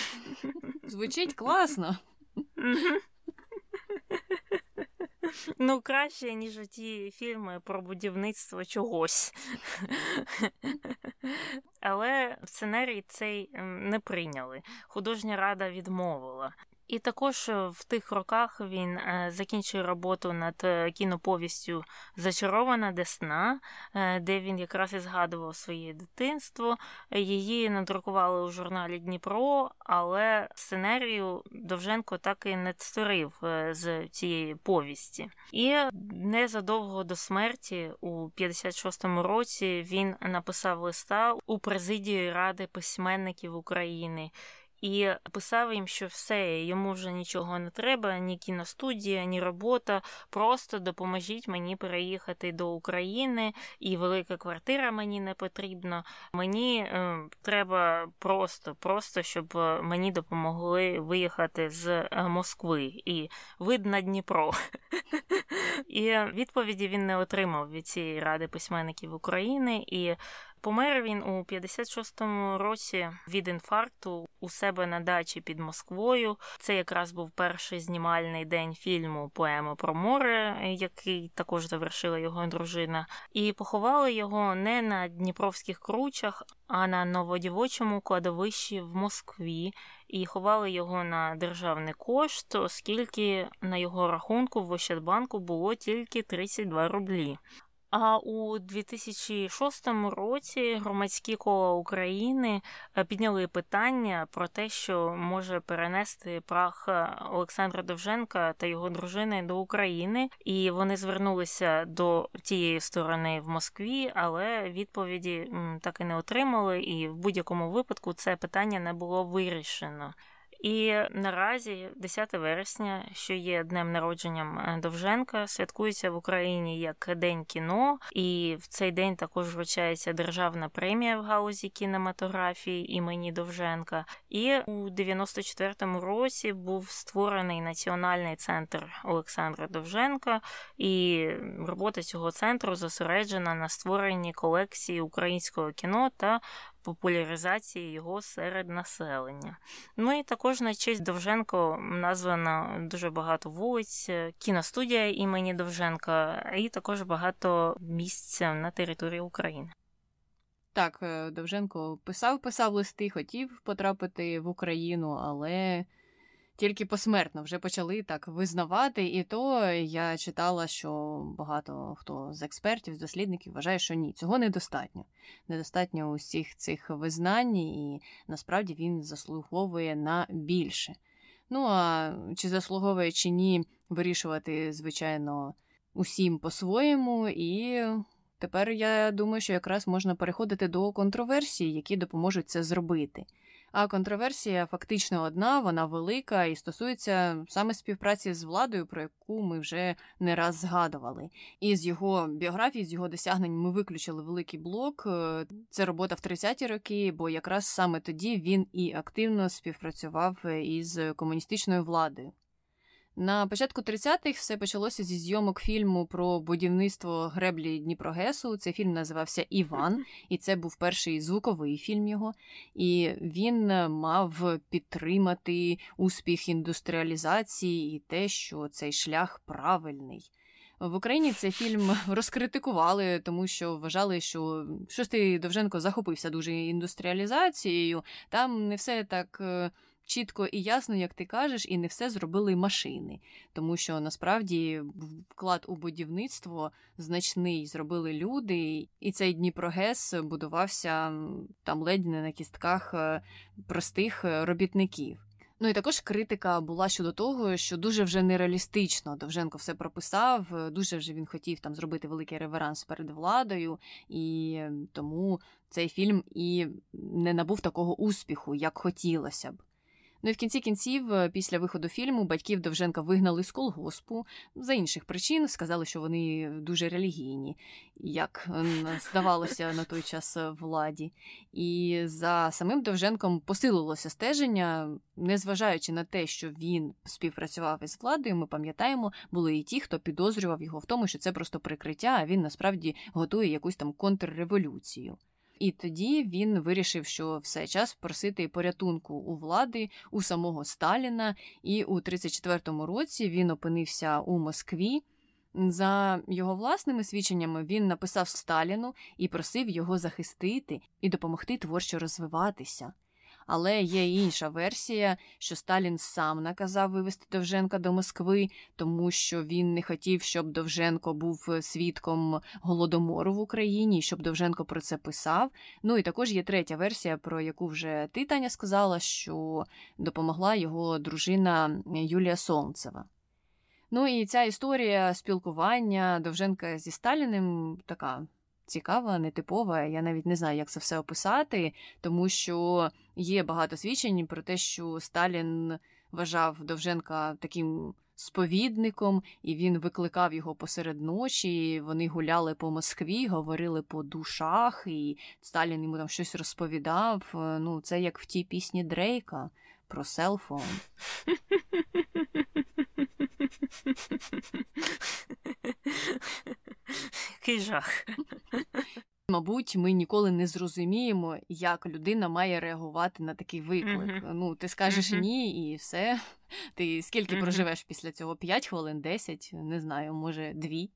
Звучить класно. Ну, краще, ніж ті фільми про будівництво чогось. Але сценарій цей не прийняли. Художня рада відмовила. І також е, в тих роках він е, закінчив роботу над е, кіноповістю Зачарована Десна, де він якраз і згадував своє дитинство. Її надрукували у журналі Дніпро, але сценарію Довженко так і не створив з цієї повісті. І незадовго до смерті, у 56-му році, він написав листа у президію Ради письменників України і писав їм, що все, йому вже нічого не треба, ні кіностудія, ні робота. Просто допоможіть мені переїхати до України, і велика квартира мені не потрібна. Мені е, треба просто, просто, щоб е, мені допомогли виїхати з е, Москви і вид на Дніпро. І відповіді він не отримав від цієї ради письменників України. і Помер він у 56-му році від інфаркту у себе на дачі під Москвою. Це якраз був перший знімальний день фільму Поема про море, який також завершила його дружина. І поховали його не на Дніпровських кручах, а на новодівочому кладовищі в Москві. І ховали його на державний кошт, оскільки на його рахунку в Ощадбанку було тільки 32 рублі. А у 2006 році громадські кола України е, підняли питання про те, що може перенести прах е, Олександра Довженка та його дружини до України, і вони звернулися до тієї сторони в Москві, але відповіді так і не отримали. І в будь-якому випадку це питання не було вирішено. І наразі 10 вересня, що є днем народженням е, Довженка, святкується в Україні як День кіно, і в цей день також вручається державна премія в гаузі кінематографії імені Довженка. І у 94-му році був створений національний центр Олександра Довженка, і робота цього центру зосереджена на створенні колекції українського кіно та популяризації його серед населення. Ну і також на честь Довженко названо дуже багато вулиць, кіностудія імені Довженка, і також багато місць на території України. Так, е, Довженко писав, писав листи, хотів потрапити в Україну, але тільки посмертно вже почали так визнавати. І то я читала, що багато хто з експертів, з дослідників вважає, що ні, цього недостатньо. Недостатньо усіх цих визнань, і насправді він заслуговує на більше. Ну а чи заслуговує чи ні, вирішувати, звичайно, усім по-своєму. І тепер я думаю, що якраз можна переходити до контроверсій, які допоможуть це зробити. А контроверсія фактично одна, вона велика і стосується саме співпраці з владою, про яку ми вже не раз згадували. І з його біографії, з його досягнень ми виключили великий блок. Е, це робота в 30-ті роки, бо якраз саме тоді він і активно співпрацював із комуністичною владою. На початку 30-х все почалося зі зйомок фільму про будівництво греблі Дніпрогесу. Цей фільм називався Іван, і це був перший звуковий фільм його. І він мав підтримати успіх індустріалізації і те, що цей шлях правильний. В Україні цей фільм розкритикували, тому що вважали, що Шостий Довженко захопився дуже індустріалізацією. Там не все так е, чітко і ясно, як ти кажеш, і не все зробили машини, тому що насправді вклад у будівництво значний зробили люди, і цей Дніпрогес будувався там ледь не на кістках е, простих е, робітників. Ну і також критика була щодо того, що дуже вже нереалістично Довженко все прописав. Е, дуже вже він хотів там зробити великий реверанс перед владою, і тому цей фільм і не набув такого успіху, як хотілося б. Ну і в кінці кінців, е, після виходу фільму, батьків Довженка вигнали з колгоспу за інших причин. Сказали, що вони дуже релігійні, як здавалося на той час е, владі. І за самим Довженком посилилося стеження, незважаючи на те, що він співпрацював із владою, ми пам'ятаємо, були і ті, хто підозрював його в тому, що це просто прикриття, а він насправді готує якусь там контрреволюцію. І тоді він вирішив, що все час просити порятунку у влади у самого Сталіна. І у 34-му році він опинився у Москві. За його власними свідченнями він написав Сталіну і просив його захистити і допомогти творчо розвиватися. Але є інша версія, що Сталін сам наказав вивезти Довженка до Москви, тому що він не хотів, щоб Довженко був свідком голодомору в Україні, щоб Довженко про це писав. Ну і також є третя версія, про яку вже ти Таня сказала, що допомогла його дружина Юлія Солнцева. Ну і ця історія спілкування Довженка зі Сталіним така цікава, нетипова. Я навіть не знаю, як це все описати, тому що є багато свідчень про те, що Сталін вважав Довженка таким сповідником, і він викликав його посеред ночі. Вони гуляли по Москві, говорили по душах, і Сталін йому там щось розповідав. Ну, це як в тій пісні Дрейка про селфон. Який жах. Мабуть, ми ніколи не зрозуміємо, як людина має реагувати на такий виклик. Uh-huh. Ну, ти скажеш uh-huh. ні, і все. Ти скільки uh-huh. проживеш після цього? П'ять хвилин, десять, не знаю, може, дві.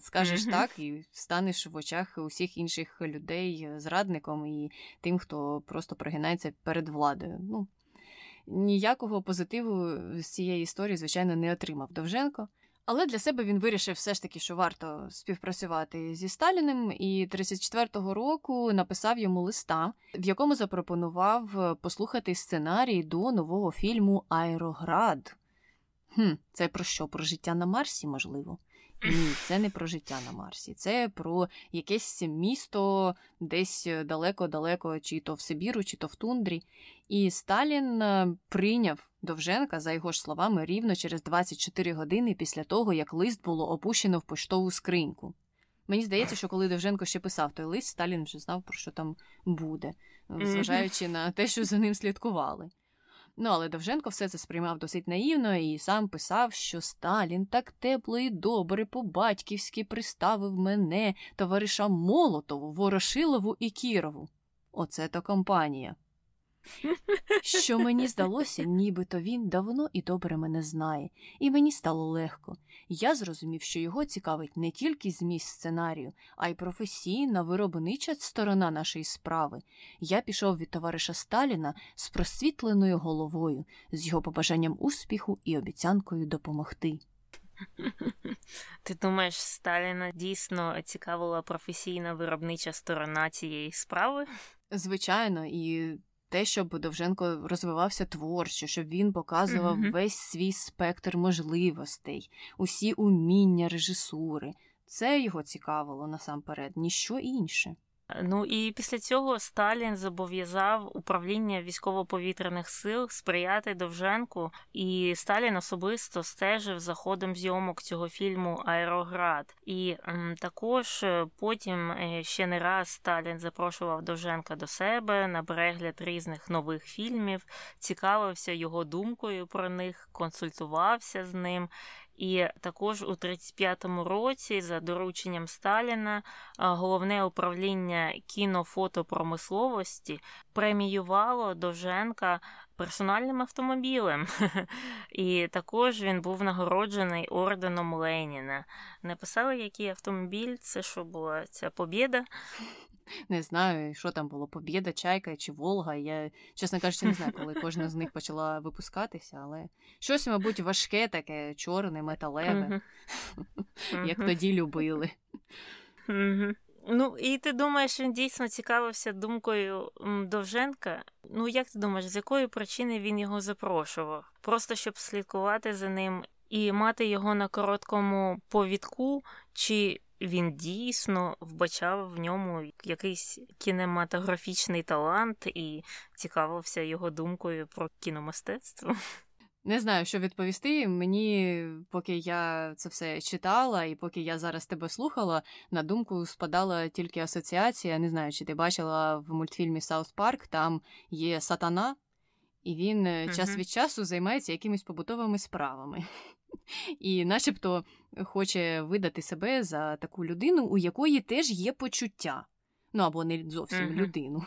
Скажеш так і станеш в очах усіх інших людей зрадником і тим, хто просто прогинається перед владою. Ну, Ніякого позитиву з цієї історії, звичайно, не отримав Довженко. Але для себе він вирішив все ж таки, що варто співпрацювати зі Сталіним, і 34-го року написав йому листа, в якому запропонував послухати сценарій до нового фільму Аероград. Хм, Це про що? Про життя на Марсі, можливо. Ні, це не про життя на Марсі, це про якесь місто десь далеко-далеко, чи то в Сибіру, чи то в Тундрі. І Сталін е, прийняв Довженка, за його ж словами, рівно через 24 години після того, як лист було опущено в поштову скриньку. Мені здається, що коли Довженко ще писав той лист, Сталін вже знав, про що там буде, зважаючи на те, що за ним слідкували. Ну, але Довженко все це сприймав досить наївно і сам писав, що Сталін так тепло і добре по-батьківськи приставив мене, товариша Молотову, Ворошилову і Кірову. Оце то компанія. Що мені здалося, нібито він давно і добре мене знає, і мені стало легко. Я зрозумів, що його цікавить не тільки зміст сценарію, а й професійна виробнича сторона нашої справи. Я пішов від товариша Сталіна з просвітленою головою, з його побажанням успіху і обіцянкою допомогти. Ти думаєш, Сталіна дійсно цікавила професійна виробнича сторона цієї справи? Звичайно, і те, щоб Довженко розвивався творчо, щоб він показував mm-hmm. весь свій спектр можливостей, усі уміння режисури. Це його цікавило насамперед, ніщо інше. Ну і після цього Сталін зобов'язав управління військово-повітряних сил сприяти Довженку, і Сталін особисто стежив за ходом зйомок цього фільму Аероград. І м, також е, потім е, ще не раз Сталін запрошував Довженка до себе на перегляд різних нових фільмів, цікавився його думкою про них, консультувався з ним. І також у 35-му році, за дорученням Сталіна, головне управління кінофотопромисловості преміювало Довженка персональним автомобілем. І також він був нагороджений орденом Леніна. Написали, який автомобіль, це що була ця побіда. Не знаю, що там було, Побєда, Чайка чи Волга. Я, чесно кажучи, не знаю, коли кожна з них почала випускатися, але щось, мабуть, важке, таке чорне, металеве, як тоді любили. Ну, і ти думаєш, він дійсно цікавився думкою Довженка? Ну, як ти думаєш, з якої причини він його запрошував? Просто щоб слідкувати за ним і мати його на короткому повідку, чи він дійсно вбачав в ньому якийсь кінематографічний талант і цікавився його думкою про кіномистецтво. Не знаю, що відповісти. Мені, поки я це все читала, і поки я зараз тебе слухала, на думку спадала тільки асоціація. Не знаю, чи ти бачила в мультфільмі Саус Парк, там є сатана, і він uh-huh. час від часу займається якимись побутовими справами і, начебто, хоче видати себе за таку людину, у якої теж є почуття. Ну або не зовсім uh-huh. людину.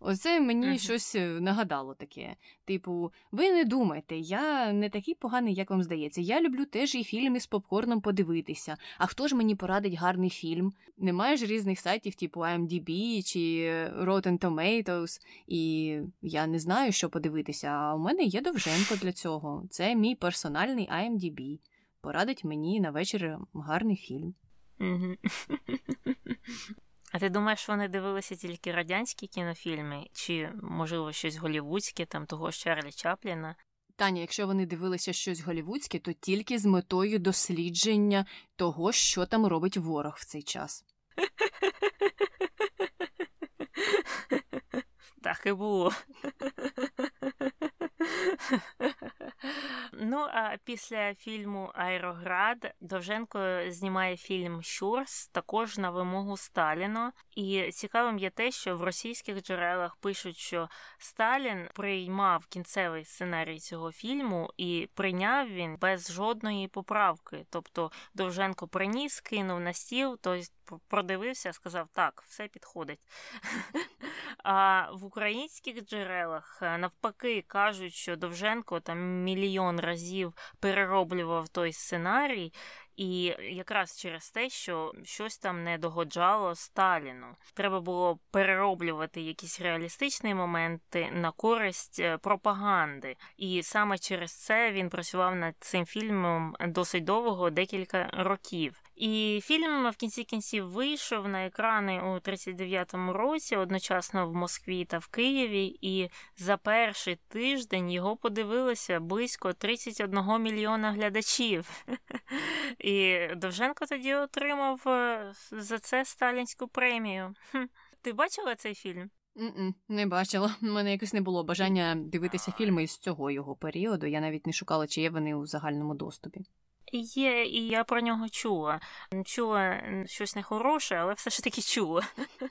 Оце мені uh-huh. щось е, нагадало таке. Типу, ви не думайте, я не такий поганий, як вам здається. Я люблю теж і фільми з попкорном подивитися. А хто ж мені порадить гарний фільм? Немає ж різних сайтів, типу IMDb чи Rotten Tomatoes, і я не знаю, що подивитися. А у мене є довженко для цього. Це мій персональний IMDb. Порадить мені на вечір гарний фільм. А ти думаєш, вони дивилися тільки радянські кінофільми, чи, можливо, щось голівудське, там того ж Чарлі Чапліна? Таня, якщо вони дивилися щось голівудське, то тільки з метою дослідження того, що там робить ворог в цей час. Так і було. Ну, а після фільму Аероград Довженко знімає фільм Щурс також на вимогу Сталіна. І цікавим є те, що в російських джерелах пишуть, що Сталін приймав кінцевий сценарій цього фільму і прийняв він без жодної поправки. Тобто Довженко приніс, кинув на стіл, тобто продивився, сказав, так, все підходить. А в українських джерелах е, навпаки кажуть, що Довженко там мільйон разів перероблював той сценарій, і якраз через те, що щось там не догоджало Сталіну. Треба було перероблювати якісь реалістичні моменти на користь е, пропаганди. І саме через це він працював над цим фільмом досить довго, декілька років. І фільм в кінці кінців вийшов на екрани у 39-му році, одночасно в Москві та в Києві. І за перший тиждень його подивилося близько 31 мільйона глядачів. І Довженко тоді отримав е, за це сталінську премію. Ти бачила цей фільм? Не бачила. У мене якось не було бажання дивитися фільми з цього його періоду. Я навіть не шукала, чи є вони у загальному доступі. Є, і я про нього чула. Чула щось нехороше, але все ж таки чула.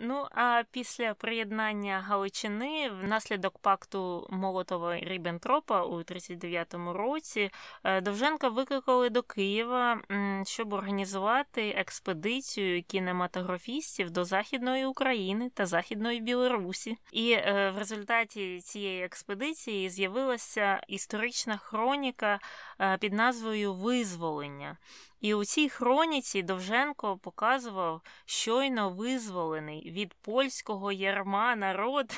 Ну, а після приєднання Галичини внаслідок пакту Молотова Ріббентропа у 39-му році е, Довженка викликали до Києва, щоб організувати експедицію кінематографістів до Західної України та Західної Білорусі. І е, в результаті цієї експедиції з'явилася історична хроніка е, під назвою визволення. І у цій хроніці Довженко показував щойно визволений від польського ярма народ.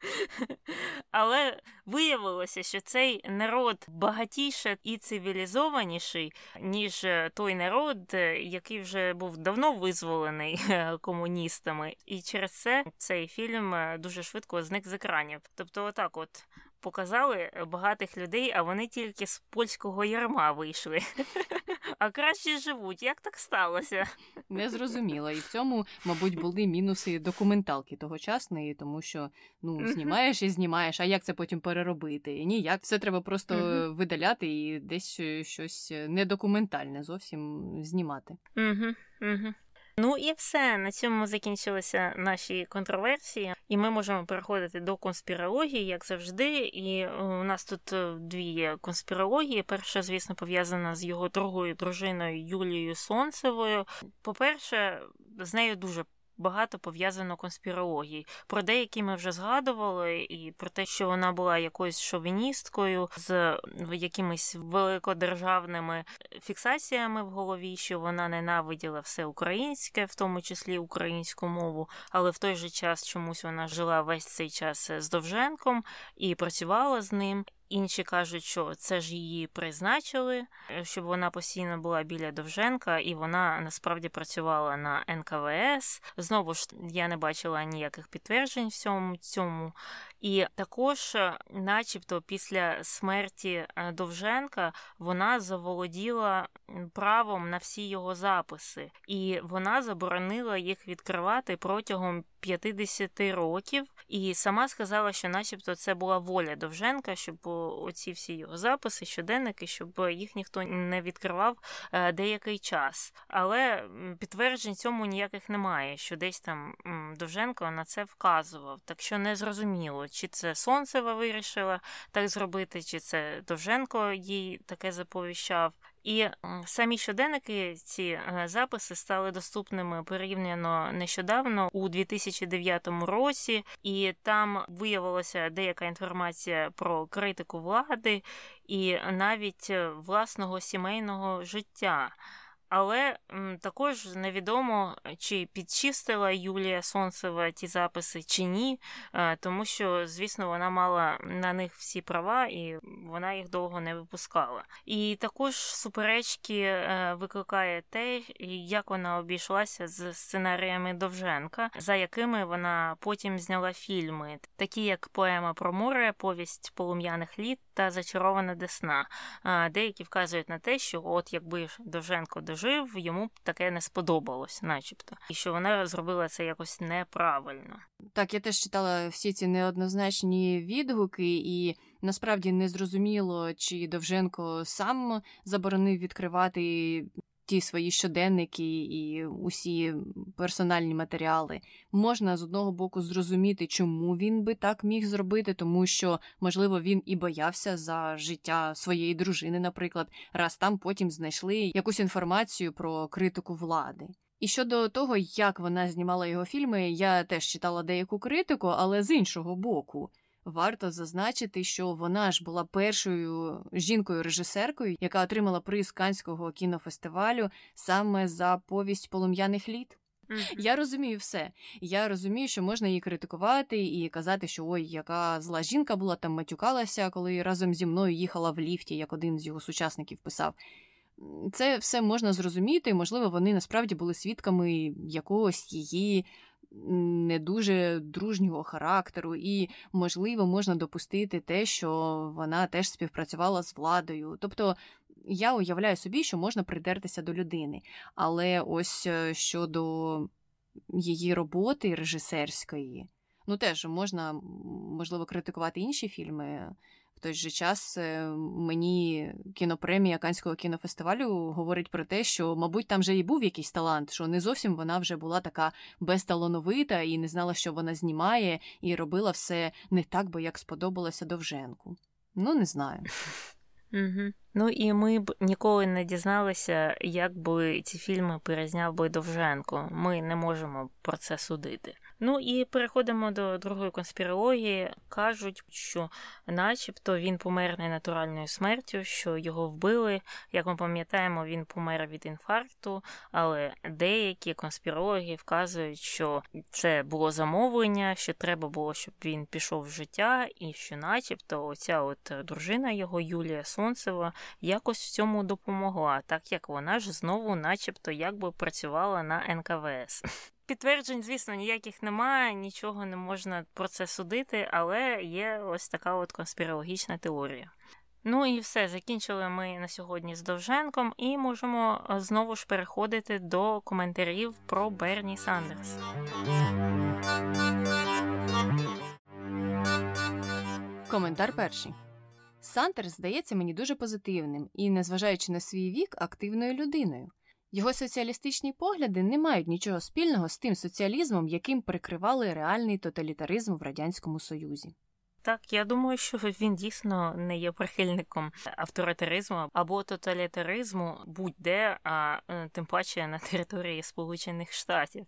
Але виявилося, що цей народ багатіше і цивілізованіший, ніж той народ, який вже був давно визволений комуністами. І через це цей фільм дуже швидко зник з екранів. Тобто, отак, от показали багатих людей, а вони тільки з польського ярма вийшли. А краще живуть. Як так сталося? Не зрозуміло. І в цьому, мабуть, були мінуси документалки тогочасної, тому що ну знімаєш і знімаєш, а як це потім переробити? Ніяк все треба просто видаляти і десь щось недокументальне зовсім знімати. Угу, угу. Ну і все на цьому закінчилися наші контроверсії, і ми можемо переходити до конспірології, як завжди. І е, у нас тут е, дві конспірології. Перша, звісно, пов'язана з його другою дружиною Юлією Сонцевою. По-перше, з нею дуже багато пов'язано конспірологій. Про деякі ми вже згадували, і про те, що вона була якоюсь шовіністкою з якимись великодержавними фіксаціями в голові, що вона ненавиділа все українське, в тому числі українську мову, але в той же час чомусь вона жила весь цей час з Довженком і працювала з ним. Інші кажуть, що це ж її призначили, щоб вона постійно була біля Довженка, і вона насправді працювала на НКВС. Знову ж я не бачила ніяких підтверджень всьому цьому. І також, е, начебто, після смерті е, Довженка вона заволоділа правом на всі його записи, і вона заборонила їх відкривати протягом 50 років. І сама сказала, що, начебто, це була воля Довженка, щоб оці всі його записи, щоденники, щоб їх ніхто не відкривав е, деякий час. Але підтверджень цьому ніяких немає, що десь там Довженко на це вказував. Так що не зрозуміло, чи це Сонцева вирішила так зробити, чи це Довженко їй таке заповіщав. І самі щоденники, ці е, записи стали доступними порівняно нещодавно у 2009 році, і там виявилася деяка інформація про критику влади і навіть е, власного сімейного життя. Але також невідомо, чи підчистила Юлія Сонцева ті записи чи ні, е, тому що, звісно, вона мала на них всі права і вона їх довго не випускала. І також суперечки е, викликає те, як вона обійшлася з сценаріями Довженка, за якими вона потім зняла фільми, такі як поема про море, повість полум'яних літ та зачарована десна. Деякі вказують на те, що от якби Довженко дожив, йому б таке не сподобалось, начебто, і що вона зробила це якось неправильно. Так, я теж читала всі ці неоднозначні відгуки, і насправді не зрозуміло, чи Довженко сам заборонив відкривати ті свої щоденники і усі персональні матеріали. Можна з одного боку зрозуміти, чому він би так міг зробити, тому що, можливо, він і боявся за життя своєї дружини, наприклад, раз там потім знайшли якусь інформацію про критику влади. І щодо того, як вона знімала його фільми, я теж читала деяку критику, але з іншого боку. Варто зазначити, що вона ж була першою жінкою-режисеркою, яка отримала приз Канського кінофестивалю саме за повість полум'яних літ. Mm-hmm. Я розумію все. Я розумію, що можна її критикувати і казати, що ой, яка зла жінка була там матюкалася, коли разом зі мною їхала в ліфті, як один з його сучасників писав. це все можна зрозуміти, можливо, вони насправді були свідками якогось її не дуже дружнього характеру, і, можливо, можна допустити те, що вона теж співпрацювала з владою. Тобто я уявляю собі, що можна придертися до людини. Але ось е, щодо її роботи режисерської, ну теж можна, можливо, критикувати інші фільми. В той же час е, мені кінопремія Канського кінофестивалю говорить про те, що, мабуть, там вже і був якийсь талант, що не зовсім вона вже була така безталановита і не знала, що вона знімає, і робила все не так, бо як сподобалося Довженку. Ну, не знаю. Ну і ми б ніколи не дізналися, як би ці фільми перезняв би Довженко. Ми не можемо про це судити. Ну і переходимо до другої конспірології. Кажуть, що, начебто, він помер не натуральною смертю, що його вбили. Як ми пам'ятаємо, він помер від інфаркту, але деякі конспірологи вказують, що це було замовлення, що треба було, щоб він пішов в життя, і що, начебто, оця от дружина його Юлія Сонцева якось в цьому допомогла, так як вона ж знову, начебто, якби працювала на НКВС. Підтверджень, звісно, ніяких немає, нічого не можна про це судити, але є ось така от конспірологічна теорія. Ну і все, закінчили ми на сьогодні з Довженком, і можемо знову ж переходити до коментарів про Берні Сандерс. Коментар перший. Сандерс здається мені дуже позитивним і, незважаючи на свій вік, активною людиною. Його соціалістичні погляди не мають нічого спільного з тим соціалізмом, яким прикривали реальний тоталітаризм в Радянському Союзі. Так, я думаю, що він дійсно не є прихильником авторитаризму або тоталітаризму будь-де, а е, тим паче на території Сполучених Штатів.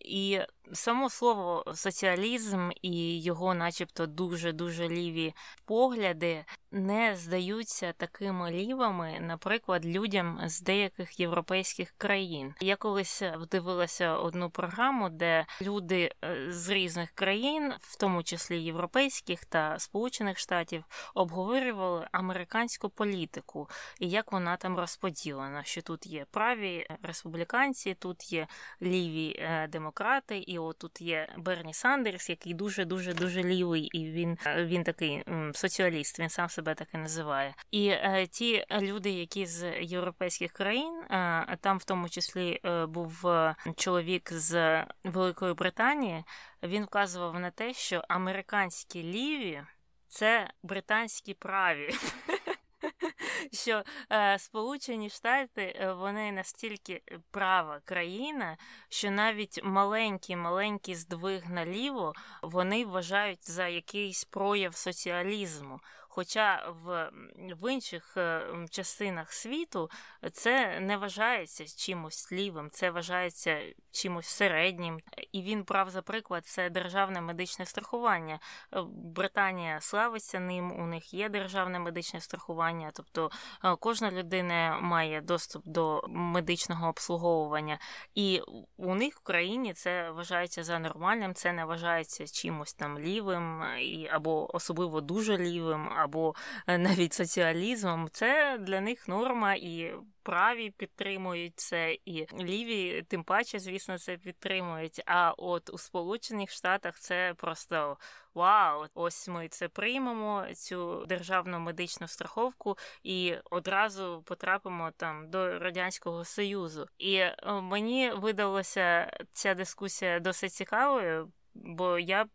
І само слово соціалізм і його, начебто, дуже дуже ліві погляди не здаються такими лівими, наприклад, людям з деяких європейських країн. Я колись дивилася одну програму, де люди е, з різних країн, в тому числі європейських та Сполучених Штатів, обговорювали американську політику і як вона там розподілена. Що тут є праві республіканці, тут є ліві е, демократи, і отут є Берні Сандерс, який дуже дуже дуже лівий, і він е, він такий соціаліст. Він сам себе так і називає. І е, ті люди, які з європейських країн, е, там в тому числі був чоловік з Великої Британії, він вказував на те, що американські ліві це британські праві. Що е, Сполучені Штати вони настільки права країна, що навіть маленькі маленькі здвиг наліво вони вважають за якийсь прояв соціалізму. Хоча в в інших е, частинах світу це не вважається чимось лівим, це вважається чимось середнім. І він брав за приклад це державне медичне страхування. Е, Британія славиться ним, у них є державне медичне страхування, тобто е, кожна людина має доступ до медичного обслуговування, і у них в країні це вважається за нормальним, це не вважається чимось там лівим або особливо дуже лівим або е, навіть соціалізмом, це для них норма і. Праві підтримують це, і ліві, тим паче, звісно, це підтримують. А от у Сполучених Штатах це просто вау! Ось ми це приймемо, цю державну медичну страховку, і одразу потрапимо там до радянського союзу. І е, мені видалося ця дискусія досить цікавою бо я,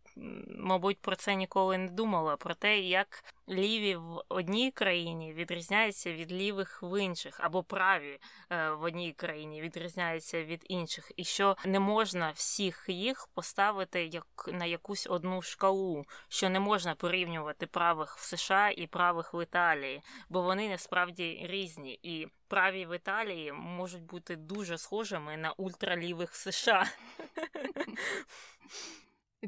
мабуть, про це ніколи не думала. Про те, як ліві в одній країні відрізняються від лівих в інших, або праві е, в одній країні відрізняються від інших, і що не можна всіх їх поставити як на якусь одну шкалу, що не можна порівнювати правих в США і правих в Італії, бо вони насправді різні і. Праві в Італії можуть бути дуже схожими на ультралівих США.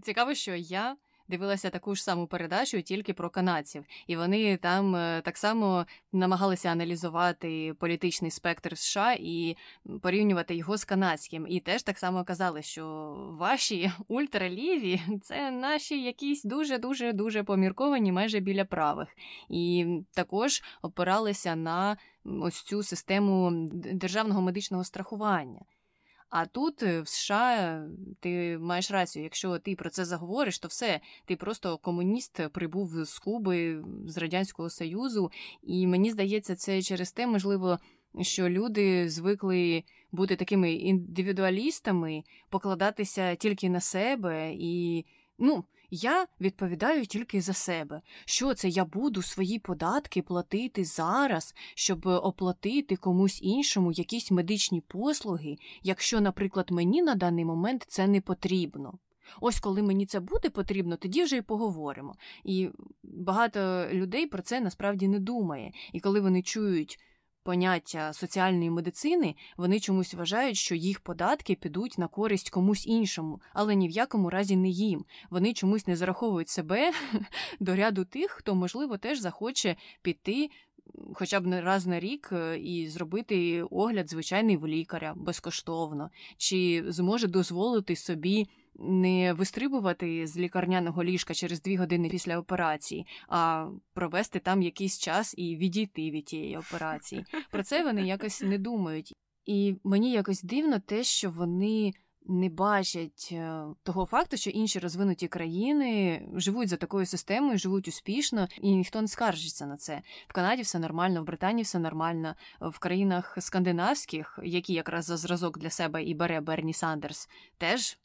Цікаво, що я дивилася таку ж саму передачу тільки про канадців, і вони там е, так само намагалися аналізувати політичний спектр США і порівнювати його з канадським. І теж так само казали, що ваші ультраліві це наші якісь дуже дуже дуже помірковані майже біля правих, і також опиралися на ось цю систему державного медичного страхування. А тут е, в США ти маєш рацію, якщо ти про це заговориш, то все, ти просто комуніст прибув з Куби, з Радянського Союзу, і мені здається, це через те, можливо, що люди звикли бути такими індивідуалістами, покладатися тільки на себе і ну. Я відповідаю тільки за себе. Що це я буду свої податки платити зараз, щоб оплатити комусь іншому якісь медичні послуги, якщо, наприклад, мені на даний момент це не потрібно. Ось коли мені це буде потрібно, тоді вже й поговоримо. І багато людей про це насправді не думає. І коли вони чують поняття соціальної медицини, вони чомусь вважають, що їх податки підуть на користь комусь іншому, але ні в якому разі не їм. Вони чомусь не зараховують себе до ряду тих, хто, можливо, теж захоче піти. Хоча б раз на рік е, і зробити огляд звичайний в лікаря безкоштовно, чи зможе дозволити собі не вистрибувати з лікарняного ліжка через дві години після операції, а провести там якийсь час і відійти від тієї операції. Про це вони якось не думають. І мені якось дивно те, що вони не бачать е, того факту, що інші розвинуті країни живуть за такою системою, живуть успішно, і ніхто не скаржиться на це. В Канаді все нормально, в Британії все нормально, в країнах скандинавських, які якраз за зразок для себе і бере Берні Сандерс, теж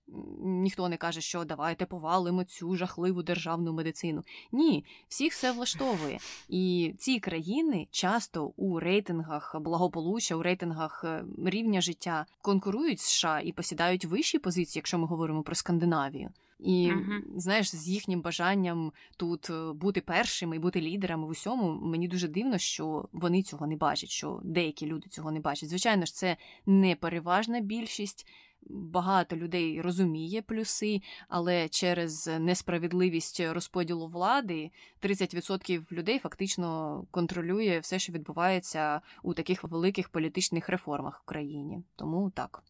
ніхто не каже, що давайте повалимо цю жахливу державну медицину. Ні, всіх все влаштовує. І ці країни часто у рейтингах благополуччя, у рейтингах е, рівня життя конкурують з США і посідають вищі позиції, якщо ми говоримо про Скандинавію. І uh-huh. знаєш, з їхнім бажанням тут е, бути першими і бути лідерами в усьому, мені дуже дивно, що вони цього не бачать, що деякі люди цього не бачать. Звичайно ж, це не переважна більшість багато людей розуміє плюси, але через несправедливість розподілу влади 30% людей фактично контролює все, що відбувається у таких великих політичних реформах в країні. Тому так.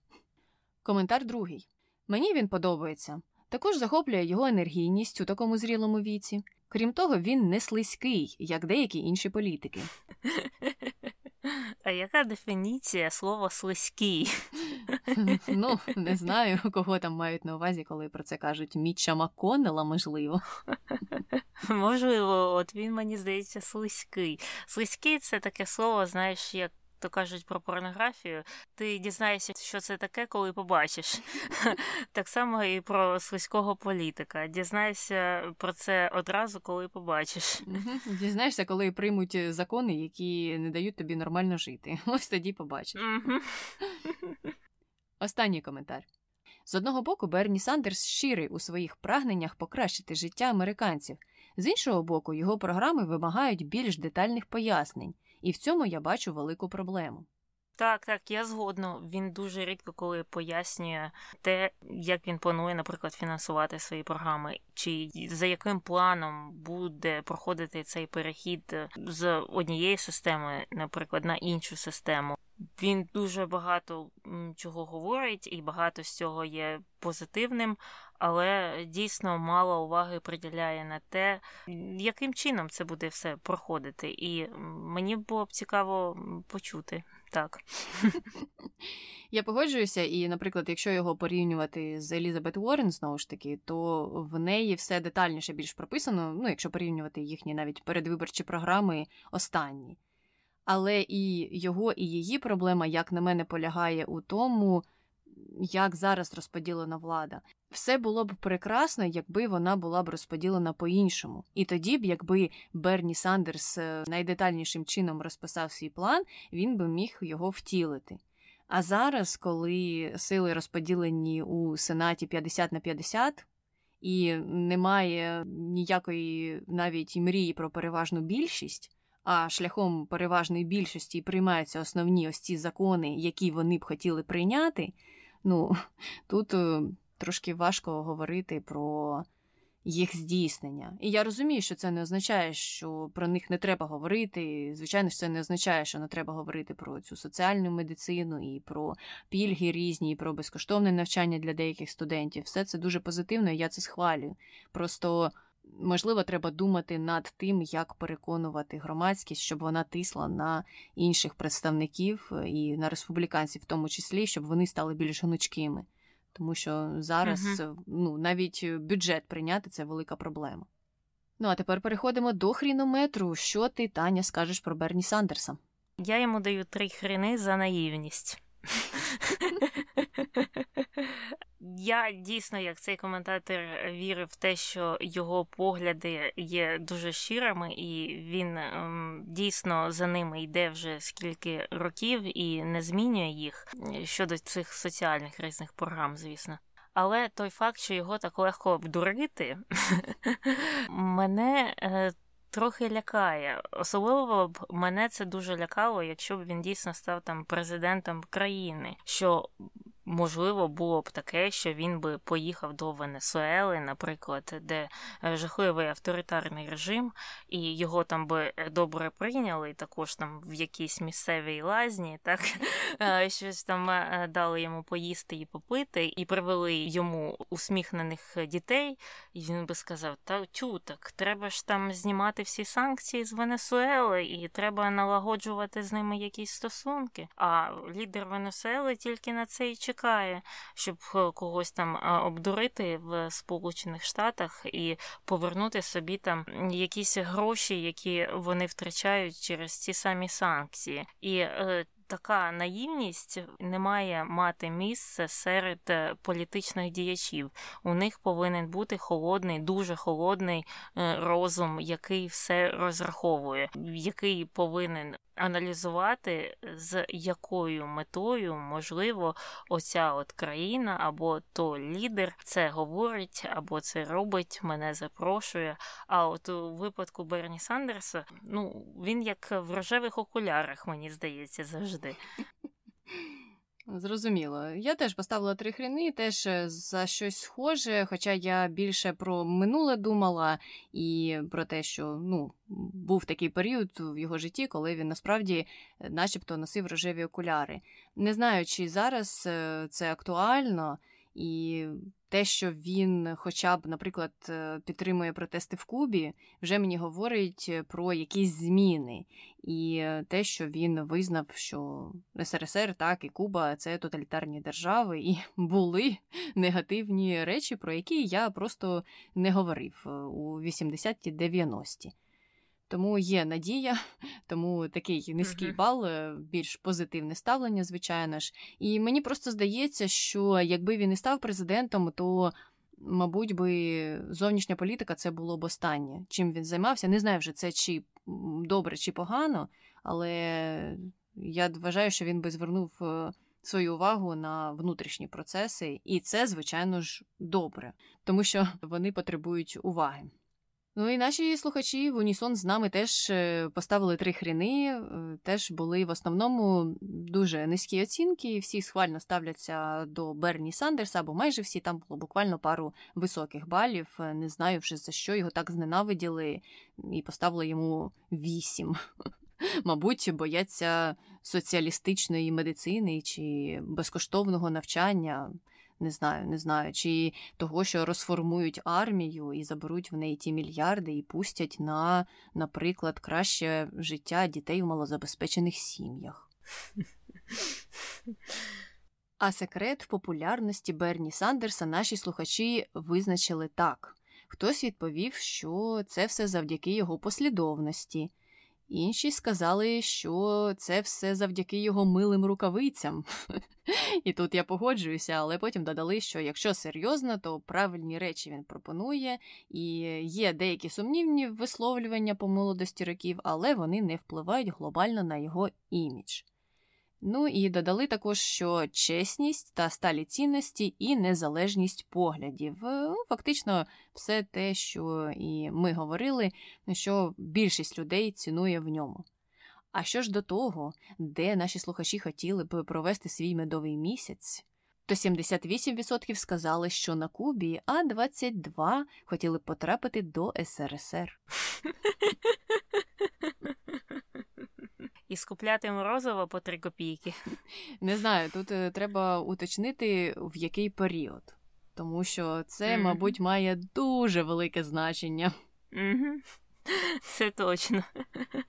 Коментар другий. Мені він подобається. Також захоплює його енергійність у такому зрілому віці. Крім того, він не слизький, як деякі інші політики. А яка дефініція слова слизький? Ну, не знаю, кого там мають на увазі, коли про це кажуть Мітча Макконнелла, можливо. Можливо, от він мені здається слизький. Слизький це таке слово, знаєш, як то кажуть про порнографію, ти дізнаєшся, що це таке, коли побачиш. Так само і про слизького політика. Дізнаєшся про це одразу, коли побачиш. Дізнаєшся, коли приймуть е, закони, які не дають тобі нормально жити. Ось тоді побачиш. Останній коментар. З одного боку, Берні Сандерс щирий у своїх прагненнях покращити життя американців, з іншого боку, його програми вимагають більш детальних пояснень і в цьому я бачу велику проблему. Так, так, я згодна. Він дуже рідко коли пояснює те, як він планує, наприклад, фінансувати свої програми, чи за яким планом буде проходити цей перехід з однієї системи, наприклад, на іншу систему. Він дуже багато чого говорить, і багато з цього є позитивним, але дійсно мало уваги приділяє на те, яким чином це буде все проходити. І мені було б цікаво почути так. Я погоджуюся, і, наприклад, якщо його порівнювати з Елізабет Уоррен, знову ж таки, то в неї все детальніше більш прописано, ну, якщо порівнювати їхні навіть передвиборчі програми останні. Але і його, і її проблема, як на мене, полягає у тому, як зараз розподілена влада. Все було б прекрасно, якби вона була б розподілена по-іншому. І тоді б, якби Берні Сандерс е, найдетальнішим чином розписав свій план, він би міг його втілити. А зараз, коли сили розподілені у Сенаті 50 на 50, і немає ніякої навіть мрії про переважну більшість, а шляхом переважної більшості приймаються основні ось ці закони, які вони б хотіли прийняти. Ну тут е, трошки важко говорити про їх здійснення. І я розумію, що це не означає, що про них не треба говорити. Звичайно, це не означає, що не треба говорити про цю соціальну медицину і про пільги різні, і про безкоштовне навчання для деяких студентів. Все це дуже позитивно, і я це схвалюю. Просто. Можливо, треба думати над тим, як переконувати громадськість, щоб вона тисла на інших представників і на республіканців, в тому числі, щоб вони стали більш гнучкими тому що зараз угу. ну, навіть бюджет прийняти це велика проблема. Ну а тепер переходимо до хрінометру. Що ти, Таня, скажеш про Берні Сандерса? Я йому даю три хріни за наївність. Я дійсно, як цей коментатор, вірив в те, що його погляди є дуже щирими, і він ем, дійсно за ними йде вже скільки років і не змінює їх щодо цих соціальних різних програм, звісно. Але той факт, що його так легко обдурити, мене. Е, трохи лякає. Особливо б мене це дуже лякало, якщо б він дійсно став там президентом країни, що можливо було б таке, що він би поїхав до Венесуели, наприклад, де е, жахливий авторитарний режим, і його там би е, добре прийняли, також там в якійсь місцевій лазні, так е, щось там дали йому поїсти і попити, і привели йому усміхнених дітей, і він би сказав: Та тю, так треба ж там знімати всі санкції з Венесуели, і треба налагоджувати з ними якісь стосунки. А лідер Венесуели тільки на це і чекає чекає, щоб е, когось там обдурити в Сполучених Штатах і повернути собі там якісь гроші, які вони втрачають через ці самі санкції. І е, така наївність не має мати місце серед е, політичних діячів. У них повинен бути холодний, дуже холодний розум, який все розраховує, який повинен аналізувати, з якою метою, можливо, оця от країна або то лідер це говорить, або це робить, мене запрошує. А от у випадку Берні Сандерса, ну він як в рожевих окулярах, мені здається, завжди. Зрозуміло. Я теж поставила три хріни, теж е, за щось схоже, хоча я більше про минуле думала і про те, що ну, був такий період в його житті, коли він насправді е, начебто носив рожеві окуляри. Не знаю, чи зараз е, це актуально, і те, що він, хоча б, наприклад, е, підтримує протести в Кубі, вже мені говорить про якісь зміни, і те, що він визнав, що СРСР, так і Куба це тоталітарні держави, і були негативні речі, про які я просто не говорив е, у 80-ті 90-ті. Тому є надія, тому такий низький бал, е, більш позитивне ставлення, звичайно ж. І мені просто здається, що якби він і став президентом, то. Мабуть, би зовнішня політика це було б останнє. Чим він займався? Не знаю вже це чи добре, чи погано, але я вважаю, що він би звернув е, свою увагу на внутрішні процеси, і це, звичайно ж, добре, тому що вони потребують уваги. Ну і наші слухачі в Унісон з нами теж е, поставили три хріни, е, теж були в основному дуже низькі оцінки. Всі схвально ставляться до Берні Сандерса, або майже всі там було буквально пару високих балів. Е, не знаю вже за що його так зненавиділи і поставили йому вісім. Мабуть, бояться соціалістичної медицини чи безкоштовного навчання не знаю, не знаю, чи того, що розформують армію і заберуть в неї ті мільярди і пустять на, наприклад, краще життя дітей у малозабезпечених сім'ях. А секрет популярності Берні Сандерса наші слухачі визначили так. Хтось відповів, що це все завдяки його послідовності. Інші сказали, що це все завдяки його милим рукавицям. І тут я погоджуюся, але потім додали, що якщо серйозно, то правильні речі він пропонує, і є деякі сумнівні висловлювання по молодості років, але вони не впливають глобально на його імідж. Ну і додали також, що чесність та сталі цінності і незалежність поглядів. Е, фактично, все те, що і ми говорили, що більшість людей цінує в ньому. А що ж до того, де наші слухачі хотіли б провести свій медовий місяць, то 78% сказали, що на Кубі, а 22% хотіли б потрапити до СРСР. І скупляти морозиво по три копійки. Не знаю, тут е, треба уточнити, в який період, тому що це, Мгм. мабуть, має дуже велике значення. Угу. Це точно.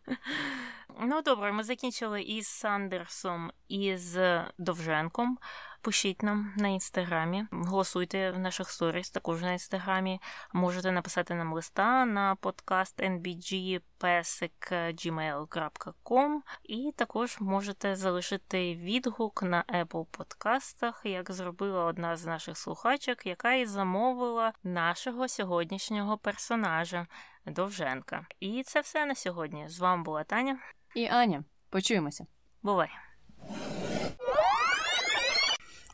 Ну, добре, ми закінчили із Сандерсом і з Довженком. Пишіть нам на інстаграмі, голосуйте в наших сторіс, також на інстаграмі. Можете написати нам листа на подкаст nbgpesik.gmail.com і також можете залишити відгук на Apple подкастах, як зробила одна з наших слухачок, яка і замовила нашого сьогоднішнього персонажа. Довженка. І це все на сьогодні. З вами була Таня. І Аня, почуємося. Бувай!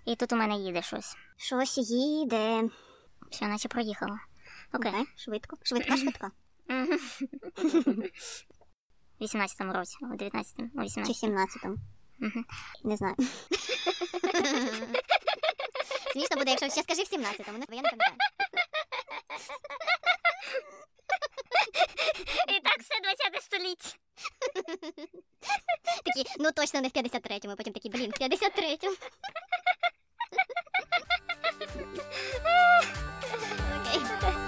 І тут у мене їде щось. Щось їде. Все, наче проїхала. Окей. Окей, швидко. Швидко, швидко. Мгм. В 18-му році, у 19-му, у Чи 18-му. 17-му. Мгм. Не знаю. Смішно буде, якщо ще скажи в 17-му, ну, бо я не пам'ятаю. І так все 20 століття. Такие, ну точно на в 53-му, а потім такі, блін, в 53-му. Окей.